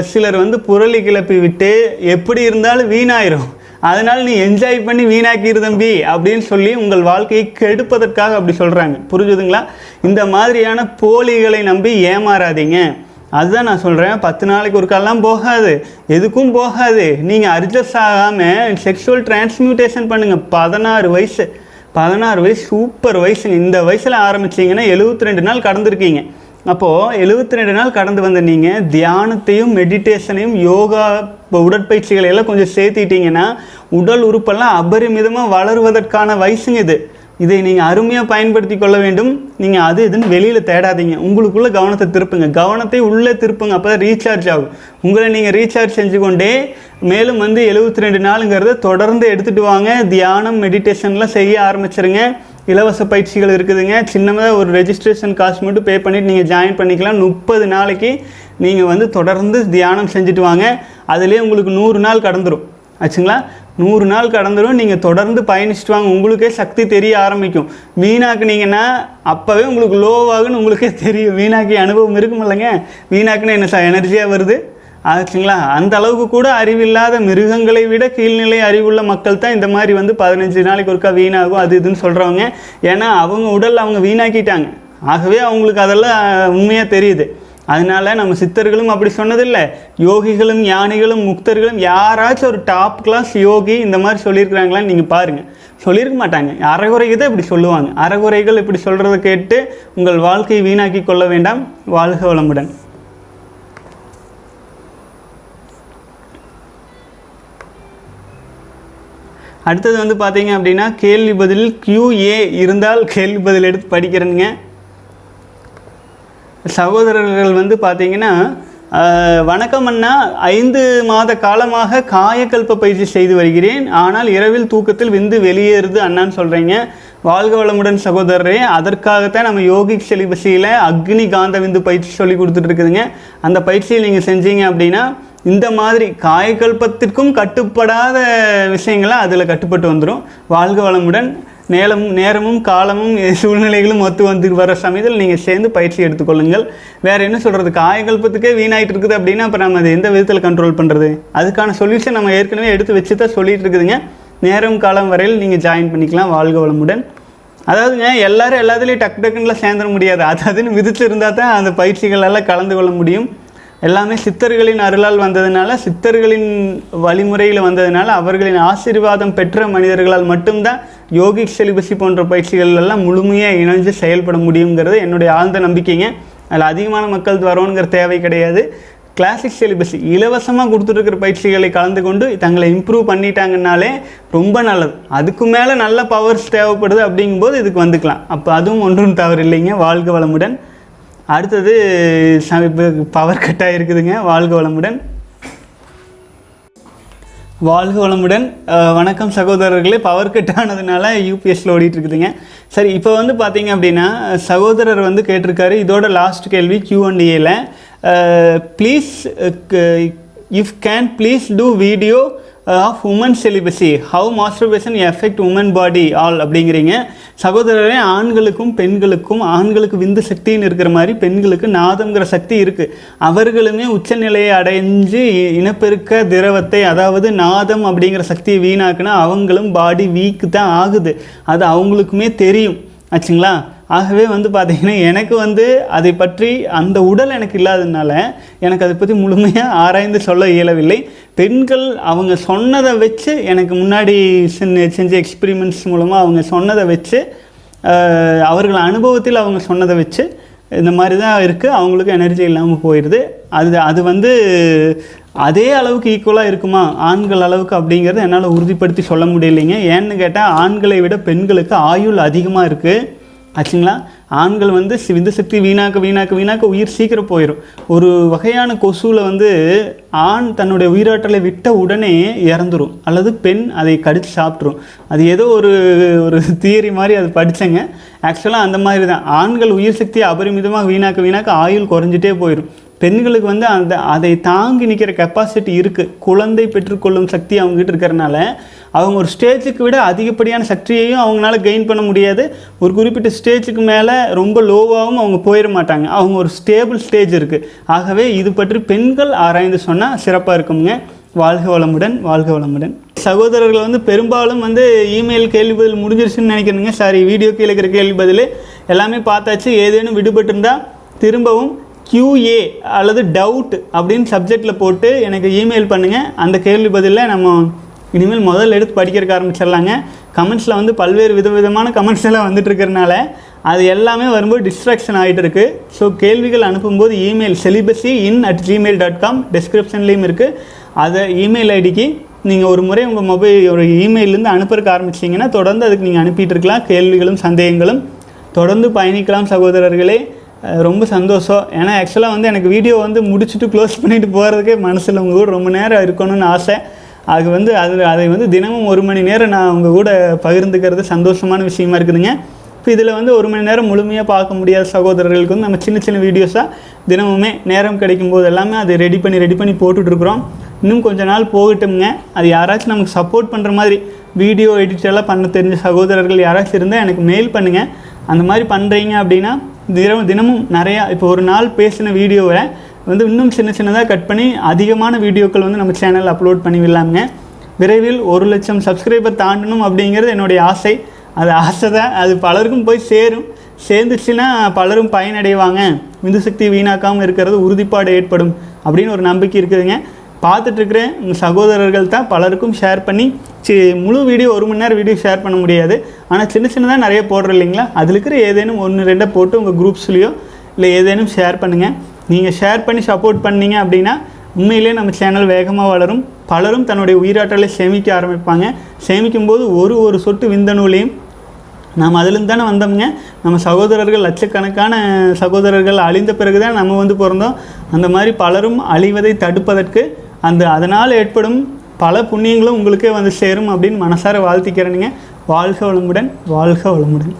சிலர் வந்து புரளி கிளப்பி விட்டு எப்படி இருந்தாலும் வீணாயிரும். அதனால் நீ என்ஜாய் பண்ணி வீணாக்கிரு தம்பி அப்படின்னு சொல்லி உங்கள் வாழ்க்கையை கெடுப்பதற்காக அப்படி சொல்கிறாங்க புரிஞ்சுதுங்களா? இந்த மாதிரியான போலிகளை நம்பி ஏமாறாதீங்க. அதுதான் நான் சொல்கிறேன் பத்து நாளைக்கு ஒரு போகாது. எதுக்கும் போகாது. நீங்கள் அட்ஜஸ்ட் ஆகாமல் செக்ஷுவல் டிரான்ஸ்மியூட்டேஷன் பண்ணுங்கள் பதினாறு வயசு. பதினாறு வயசு சூப்பர் வயசு இந்த வயசில் ஆரம்பிச்சீங்கன்னா எழுபத்தி ரெண்டு நாள் கடந்திருக்கீங்க. அப்போது எழுபத்தி ரெண்டு நாள் கடந்து வந்த நீங்கள் தியானத்தையும் மெடிடேஷனையும் யோகா இப்போ உடற்பயிற்சிகளை எல்லாம் கொஞ்சம் சேர்த்திட்டீங்கன்னா உடல் உறுப்பெல்லாம் அபரிமிதமாக வளருவதற்கான வயசுங்க இது. இதை நீங்கள் அருமையாக பயன்படுத்தி கொள்ள வேண்டும். நீங்கள் அது இதுன்னு வெளியில் தேடாதீங்க. உங்களுக்குள்ள கவனத்தை திருப்புங்க. கவனத்தை உள்ளே திருப்புங்க. அப்போ தான் ரீசார்ஜ் ஆகும். உங்களை நீங்கள் ரீசார்ஜ் செஞ்சு கொண்டே மேலும் வந்து எழுபத்தி ரெண்டு நாளுங்கிறத தொடர்ந்து எடுத்துகிட்டு வாங்க. தியானம் மெடிடேஷன்லாம் செய்ய ஆரம்பிச்சிருங்க. இலவச பயிற்சிகள் இருக்குதுங்க. சின்னதாக ஒரு ரெஜிஸ்ட்ரேஷன் காசு மட்டும் பே பண்ணிவிட்டு நீங்கள் ஜாயின் பண்ணிக்கலாம். முப்பது நாளைக்கு நீங்கள் வந்து தொடர்ந்து தியானம் செஞ்சுட்டு வாங்க. அதுலேயே உங்களுக்கு நூறு நாள் கடந்துடும் ஆச்சுங்களா? நூறு நாள் கடந்துடும் நீங்கள் தொடர்ந்து பயணிச்சுட்டு வாங்க. உங்களுக்கே சக்தி தெரிய ஆரம்பிக்கும். வீணாக்குனீங்கன்னா அப்போவே உங்களுக்கு லோவாகுன்னு உங்களுக்கே தெரியும். வீணாக்கி அனுபவம் இருக்கும் இல்லைங்க. வீணாக்குன்னு என்ன ச எனர்ஜியாக வருது? ஆச்சுங்களா அந்த அளவுக்கு கூட அறிவில்லாத மிருகங்களை விட கீழ்நிலை அறிவுள்ள மக்கள் தான் இந்த மாதிரி வந்து பதினஞ்சு நாளைக்கு ஒருக்கா வீணாகும் அது இதுன்னு சொல்கிறவங்க ஏன்னா அவங்க உடல் அவங்க வீணாக்கிட்டாங்க. ஆகவே அவங்களுக்கு அதெல்லாம் உண்மையாக தெரியுது. அதனால நம்ம சித்தர்களும் அப்படி சொன்னதில்லை. யோகிகளும் ஞானிகளும் முக்தர்களும் யாராச்சும் ஒரு டாப் கிளாஸ் யோகி இந்த மாதிரி சொல்லியிருக்கிறாங்களான்னு நீங்கள் பாருங்கள் சொல்லியிருக்க மாட்டாங்க. அறகுறைக்கு தான் இப்படி சொல்லுவாங்க. அறகுறைகள் இப்படி சொல்கிறத கேட்டு உங்கள் வாழ்க்கையை வீணாக்கி கொள்ள வேண்டாம். வாழ்க வளமுடன். அடுத்தது வந்து பார்த்தீங்க அப்படின்னா கேள்வி பதில் கியூஏ இருந்தால் கேள்வி பதில் எடுத்து படிக்கிறேனுங்க. சகோதரர்கள் வந்து பார்த்தீங்கன்னா வணக்கம் அண்ணா ஐந்து மாத காலமாக காயக்கல்ப பயிற்சி செய்து வருகிறேன். ஆனால் இரவில் தூக்கத்தில் விந்து வெளியேறுது அண்ணான்னு சொல்கிறீங்க வாழ்க வளமுடன் சகோதரரே. அதற்காகத்தான் நம்ம யோகிக் செலிபஸியில் அக்னி காந்த விந்து பயிற்சி சொல்லி கொடுத்துட்டு இருக்குதுங்க. அந்த பயிற்சியை நீங்கள் செஞ்சீங்க அப்படின்னா இந்த மாதிரி காயக்கல்பத்திற்கும் கட்டுப்படாத விஷயங்களை அதில் கட்டுப்பட்டு வந்துடும் வாழ்க வளமுடன். நேரமும் நேரமும் காலமும் சூழ்நிலைகளும் ஒத்து வந்து வர சமயத்தில் நீங்கள் சேர்ந்து பயிற்சி எடுத்துக்கொள்ளுங்கள். வேறு என்ன சொல்கிறது காயகல்பத்துக்கே வீணாயிட்டு இருக்குது அப்படின்னா அப்போ நம்ம அதை எந்த விதத்தில் கண்ட்ரோல் பண்ணுறது அதுக்கான சொல்யூஷன் நம்ம ஏற்கனவே எடுத்து வச்சு தான் சொல்லிகிட்டு இருக்குதுங்க. நேரம் காலம் வரையில் நீங்கள் ஜாயின் பண்ணிக்கலாம் வாழ்க வளமுடன். அதாவதுங்க எல்லாரும் எல்லாத்துலேயும் டக்கு டக்குன்னுலாம் சேர்ந்துட முடியாது. அது அதுன்னு விதிச்சு தான் அந்த பயிற்சிகளெல்லாம் கலந்து கொள்ள முடியும். எல்லாமே சித்தர்களின் அருளால் வந்ததுனால சித்தர்களின் வழிமுறையில் வந்ததுனால அவர்களின் ஆசீர்வாதம் பெற்ற மனிதர்களால் மட்டும்தான் யோகிக் செலிபஸி போன்ற பயிற்சிகள் எல்லாம் முழுமையாக இணைஞ்சு செயல்பட முடியுங்கிறது என்னுடைய ஆழ்ந்த நம்பிக்கைங்க. அதில் அதிகமான மக்கள் வரோங்கிற தேவை கிடையாது. கிளாசிக் சிலிபஸ் இலவசமாக கொடுத்துட்ருக்கிற பயிற்சிகளை கலந்து கொண்டு தங்களை இம்ப்ரூவ் பண்ணிட்டாங்கன்னாலே ரொம்ப நல்லது. அதுக்கு மேலே நல்ல பவர்ஸ் தேவைப்படுது அப்படிங்கும்போது இதுக்கு வந்துக்கலாம். அப்போ அதுவும் ஒன்றும் தவறு இல்லைங்க வாழ்க வளமுடன். அடுத்தது பவர் கட்டாக இருக்குதுங்க வாழ்க வளமுடன். வாழ்க வளமுடன். வணக்கம் சகோதரர்களே. பவர் கட் ஆனதுனால யூபிஎஸ்சில் ஓடிட்டு இருக்குதுங்க சரி இப்போ வந்து பார்த்தீங்க அப்படின்னா சகோதரர் வந்து கேட்டிருக்காரு. இதோட லாஸ்ட் கேள்வி கியூ அண்ட் ஏல please if can please do video of woman celibacy how masturbation effect woman body all அப்படிங்கிறீங்க. சகோதரரே ஆண்களுக்கும் பெண்களுக்கும் ஆண்களுக்கு விந்து சக்தின்னு இருக்கிற மாதிரி பெண்களுக்கு நாதம்ங்கிற சக்தி இருக்குது அவர்களுமே உச்சநிலையை அடைஞ்சு இ- இனப்பெருக்க திரவத்தை அதாவது நாதம் அப்படிங்கிற சக்தியை வீணாக்குனா அவங்களும் பாடி வீக்கு தான் ஆகுது. அது அவங்களுக்குமே தெரியும். ஆச்சுங்களா? ஆகவே வந்து பார்த்திங்கன்னா எனக்கு வந்து அதை பற்றி அந்த உடல் எனக்கு இல்லாததுனால எனக்கு அதை பற்றி முழுமையாக ஆராய்ந்து சொல்ல இயலவில்லை. பெண்கள் அவங்க சொன்னதை வச்சு எனக்கு முன்னாடி செஞ்ச எக்ஸ்பிரிமெண்ட்ஸ் மூலமாக அவங்க சொன்னதை வச்சு அவர்கள் அனுபவத்தில் அவங்க சொன்னதை வச்சு இந்த மாதிரி தான் இருக்குது அவங்களுக்கு எனர்ஜி இல்லாமல் போயிடுது அது அது வந்து அதே அளவுக்கு ஈக்குவலாக இருக்குமா? ஆண்கள் அளவுக்கு அப்படிங்கிறத என்னால் உறுதிப்படுத்தி சொல்ல முடியலைங்க. ஏன்னு கேட்டால் ஆண்களை விட பெண்களுக்கு ஆயுள் அதிகமாக இருக்குது ஆச்சுங்களா? ஆண்கள் வந்து சி- விந்து சக்தி வீணாக்க வீணாக்க வீணாக்க உயிர் சீக்கிரம் போயிடும் ஒரு வகையான கொசுவில் வந்து ஆண் தன்னுடைய உயிராற்றலை விட்ட உடனே இறந்துடும் அல்லது பெண் அதை கடித்து சாப்பிட்ரும் அது ஏதோ ஒரு ஒரு தியரி மாதிரி அது படித்தேங்க ஆக்சுவலாக அந்த மாதிரி தான் ஆண்கள் உயிர் சக்தியை அபரிமிதமாக வீணாக்க வீணாக்க ஆயுள் குறைஞ்சிட்டே போயிடும் பெண்களுக்கு வந்து அந்த அதை தாங்கி நிற்கிற கெப்பாசிட்டி இருக்குது குழந்தை பெற்றுக்கொள்ளும் சக்தி அவங்ககிட்ட இருக்கிறனால அவங்க ஒரு ஸ்டேஜுக்கு விட அதிகப்படியான சக்தியையும் அவங்களால கெயின் பண்ண முடியாது. ஒரு குறிப்பிட்ட ஸ்டேஜுக்கு மேலே ரொம்ப லோவாகவும் அவங்க போயிட மாட்டாங்க. அவங்க ஒரு ஸ்டேபிள் ஸ்டேஜ் இருக்குது ஆகவே இது பற்றி பெண்கள் ஆராய்ந்து சொன்னால் சிறப்பாக இருக்குங்க வாழ்க வளமுடன் வாழ்க வளமுடன். சகோதரர்கள் வந்து பெரும்பாலும் வந்து இமெயில் கேள்வி பதில் முடிஞ்சிருச்சுன்னு நினைக்கிறேங்க சாரி வீடியோ கீழே இருக்கிற கேள்வி பதில் எல்லாமே பார்த்தாச்சு. ஏதேனும் விடுபட்டிருந்தால் திரும்பவும் கியூஏ அல்லது டவுட் அப்படின்னு சப்ஜெக்டில் போட்டு எனக்கு இமெயில் பண்ணுங்கள் அந்த கேள்வி பதிலில் நம்ம இனிமேல் முதல்ல எடுத்து படிக்கிறதுக்கு ஆரம்பிச்சிடலாங்க. கமெண்ட்ஸில் வந்து பல்வேறு விதவிதமான கமெண்ட்ஸ் எல்லாம் வந்துட்டுருக்கிறனால அது எல்லாமே வரும்போது டிஸ்ட்ராக்ஷன் ஆகிட்டு இருக்கு ஸோ கேள்விகள் அனுப்பும்போது email celibacy in at Gmail dot com டிஸ்கிரிப்ஷன்லேயும் இருக்குது அதை இமெயில் ஐடிக்கு நீங்கள் ஒரு முறை உங்கள் மொபைல் ஒரு இமெயிலேருந்து அனுப்புறதுக்கு ஆரம்பிச்சிங்கன்னா தொடர்ந்து அதுக்கு நீங்கள் அனுப்பிட்டு இருக்கலாம் கேள்விகளும் சந்தேகங்களும். தொடர்ந்து பயணிக்கலாம் சகோதரர்களே. ரொம்ப சந்தோஷம். ஏன்னா ஆக்சுவலாக வந்து எனக்கு வீடியோ வந்து முடிச்சுட்டு க்ளோஸ் பண்ணிட்டு போகிறதுக்கே மனசில் உங்கள் கூட ரொம்ப நேரம் இருக்கணும்னு ஆசை. அது வந்து அது அதை வந்து தினமும் ஒரு மணி நேரம் நான் உங்கள் கூட பகிர்ந்துக்கிறது சந்தோஷமான விஷயமா இருக்குதுங்க. இப்போ இதில் வந்து ஒரு மணி நேரம் முழுமையாக பார்க்க முடியாத சகோதரர்களுக்கு வந்து நம்ம சின்ன சின்ன வீடியோஸாக தினமுமே நேரம் கிடைக்கும் போது எல்லாமே அதை ரெடி பண்ணி ரெடி பண்ணி போட்டுட்ருக்குறோம். இன்னும் கொஞ்ச நாள் போகட்டும்ங்க. அது யாராச்சும் நமக்கு சப்போர்ட் பண்ணுற மாதிரி வீடியோ எடிட்டெல்லாம் பண்ண தெரிஞ்ச சகோதரர்கள் யாராச்சும் இருந்தால் எனக்கு மெயில் பண்ணுங்கள் அந்த மாதிரி பண்ணுறீங்க அப்படின்னா தினம் தினமும் நிறையா இப்போ ஒரு நாள் பேசின வீடியோவை வந்து இன்னும் சின்ன சின்னதாக கட் பண்ணி அதிகமான வீடியோக்கள் வந்து நம்ம சேனலில் அப்லோட் பண்ணி விடலாமுங்க விரைவில் ஒரு லட்சம் சப்ஸ்கிரைபர் தாண்டணும் அப்படிங்கிறது என்னுடைய ஆசை. அது ஆசை தான் அது பலருக்கும் போய் சேரும். சேர்ந்துச்சுன்னா பலரும் பயனடைவாங்க. விந்து சக்தி வீணாக்காமல் இருக்கிறது உறுதிப்பாடு ஏற்படும் அப்படின்னு ஒரு நம்பிக்கை இருக்குதுங்க. பார்த்துட்ருக்கிற உங்கள் சகோதரர்கள் தான் பலருக்கும் ஷேர் பண்ணி சி முழு வீடியோ ஒரு மணி நேரம் வீடியோ ஷேர் பண்ண முடியாது. ஆனால் சின்ன சின்னதாக நிறைய போடுறோம் இல்லைங்களா? அதில் இருக்கிற ஏதேனும் ஒன்று ரெண்டை போட்டு உங்கள் குரூப்ஸ்லேயோ இல்லை ஏதேனும் ஷேர் பண்ணுங்கள் நீங்கள் ஷேர் பண்ணி சப்போர்ட் பண்ணீங்க அப்படின்னா உண்மையிலே நம்ம சேனல் வேகமாக வளரும். பலரும் தன்னுடைய உயிராற்றலை சேமிக்க ஆரம்பிப்பாங்க. சேமிக்கும் போது ஒரு ஒரு சொட்டு விந்தணுலையும் நாம் அதுலேருந்து தானே வந்தோம்ங்க. நம்ம சகோதரர்கள் லட்சக்கணக்கான சகோதரர்கள் அழிந்த பிறகு தான் நம்ம வந்து பிறந்தோம். அந்த மாதிரி பலரும் அழிவதை தடுப்பதற்கு அந்த அதனால் ஏற்படும் பல புண்ணியங்களும் உங்களுக்கே வந்து சேரும் அப்படின்னு மனசார வாழ்த்திக்கிறேனுங்க. வாழ்க வளமுடன் வாழ்க வளமுடன்.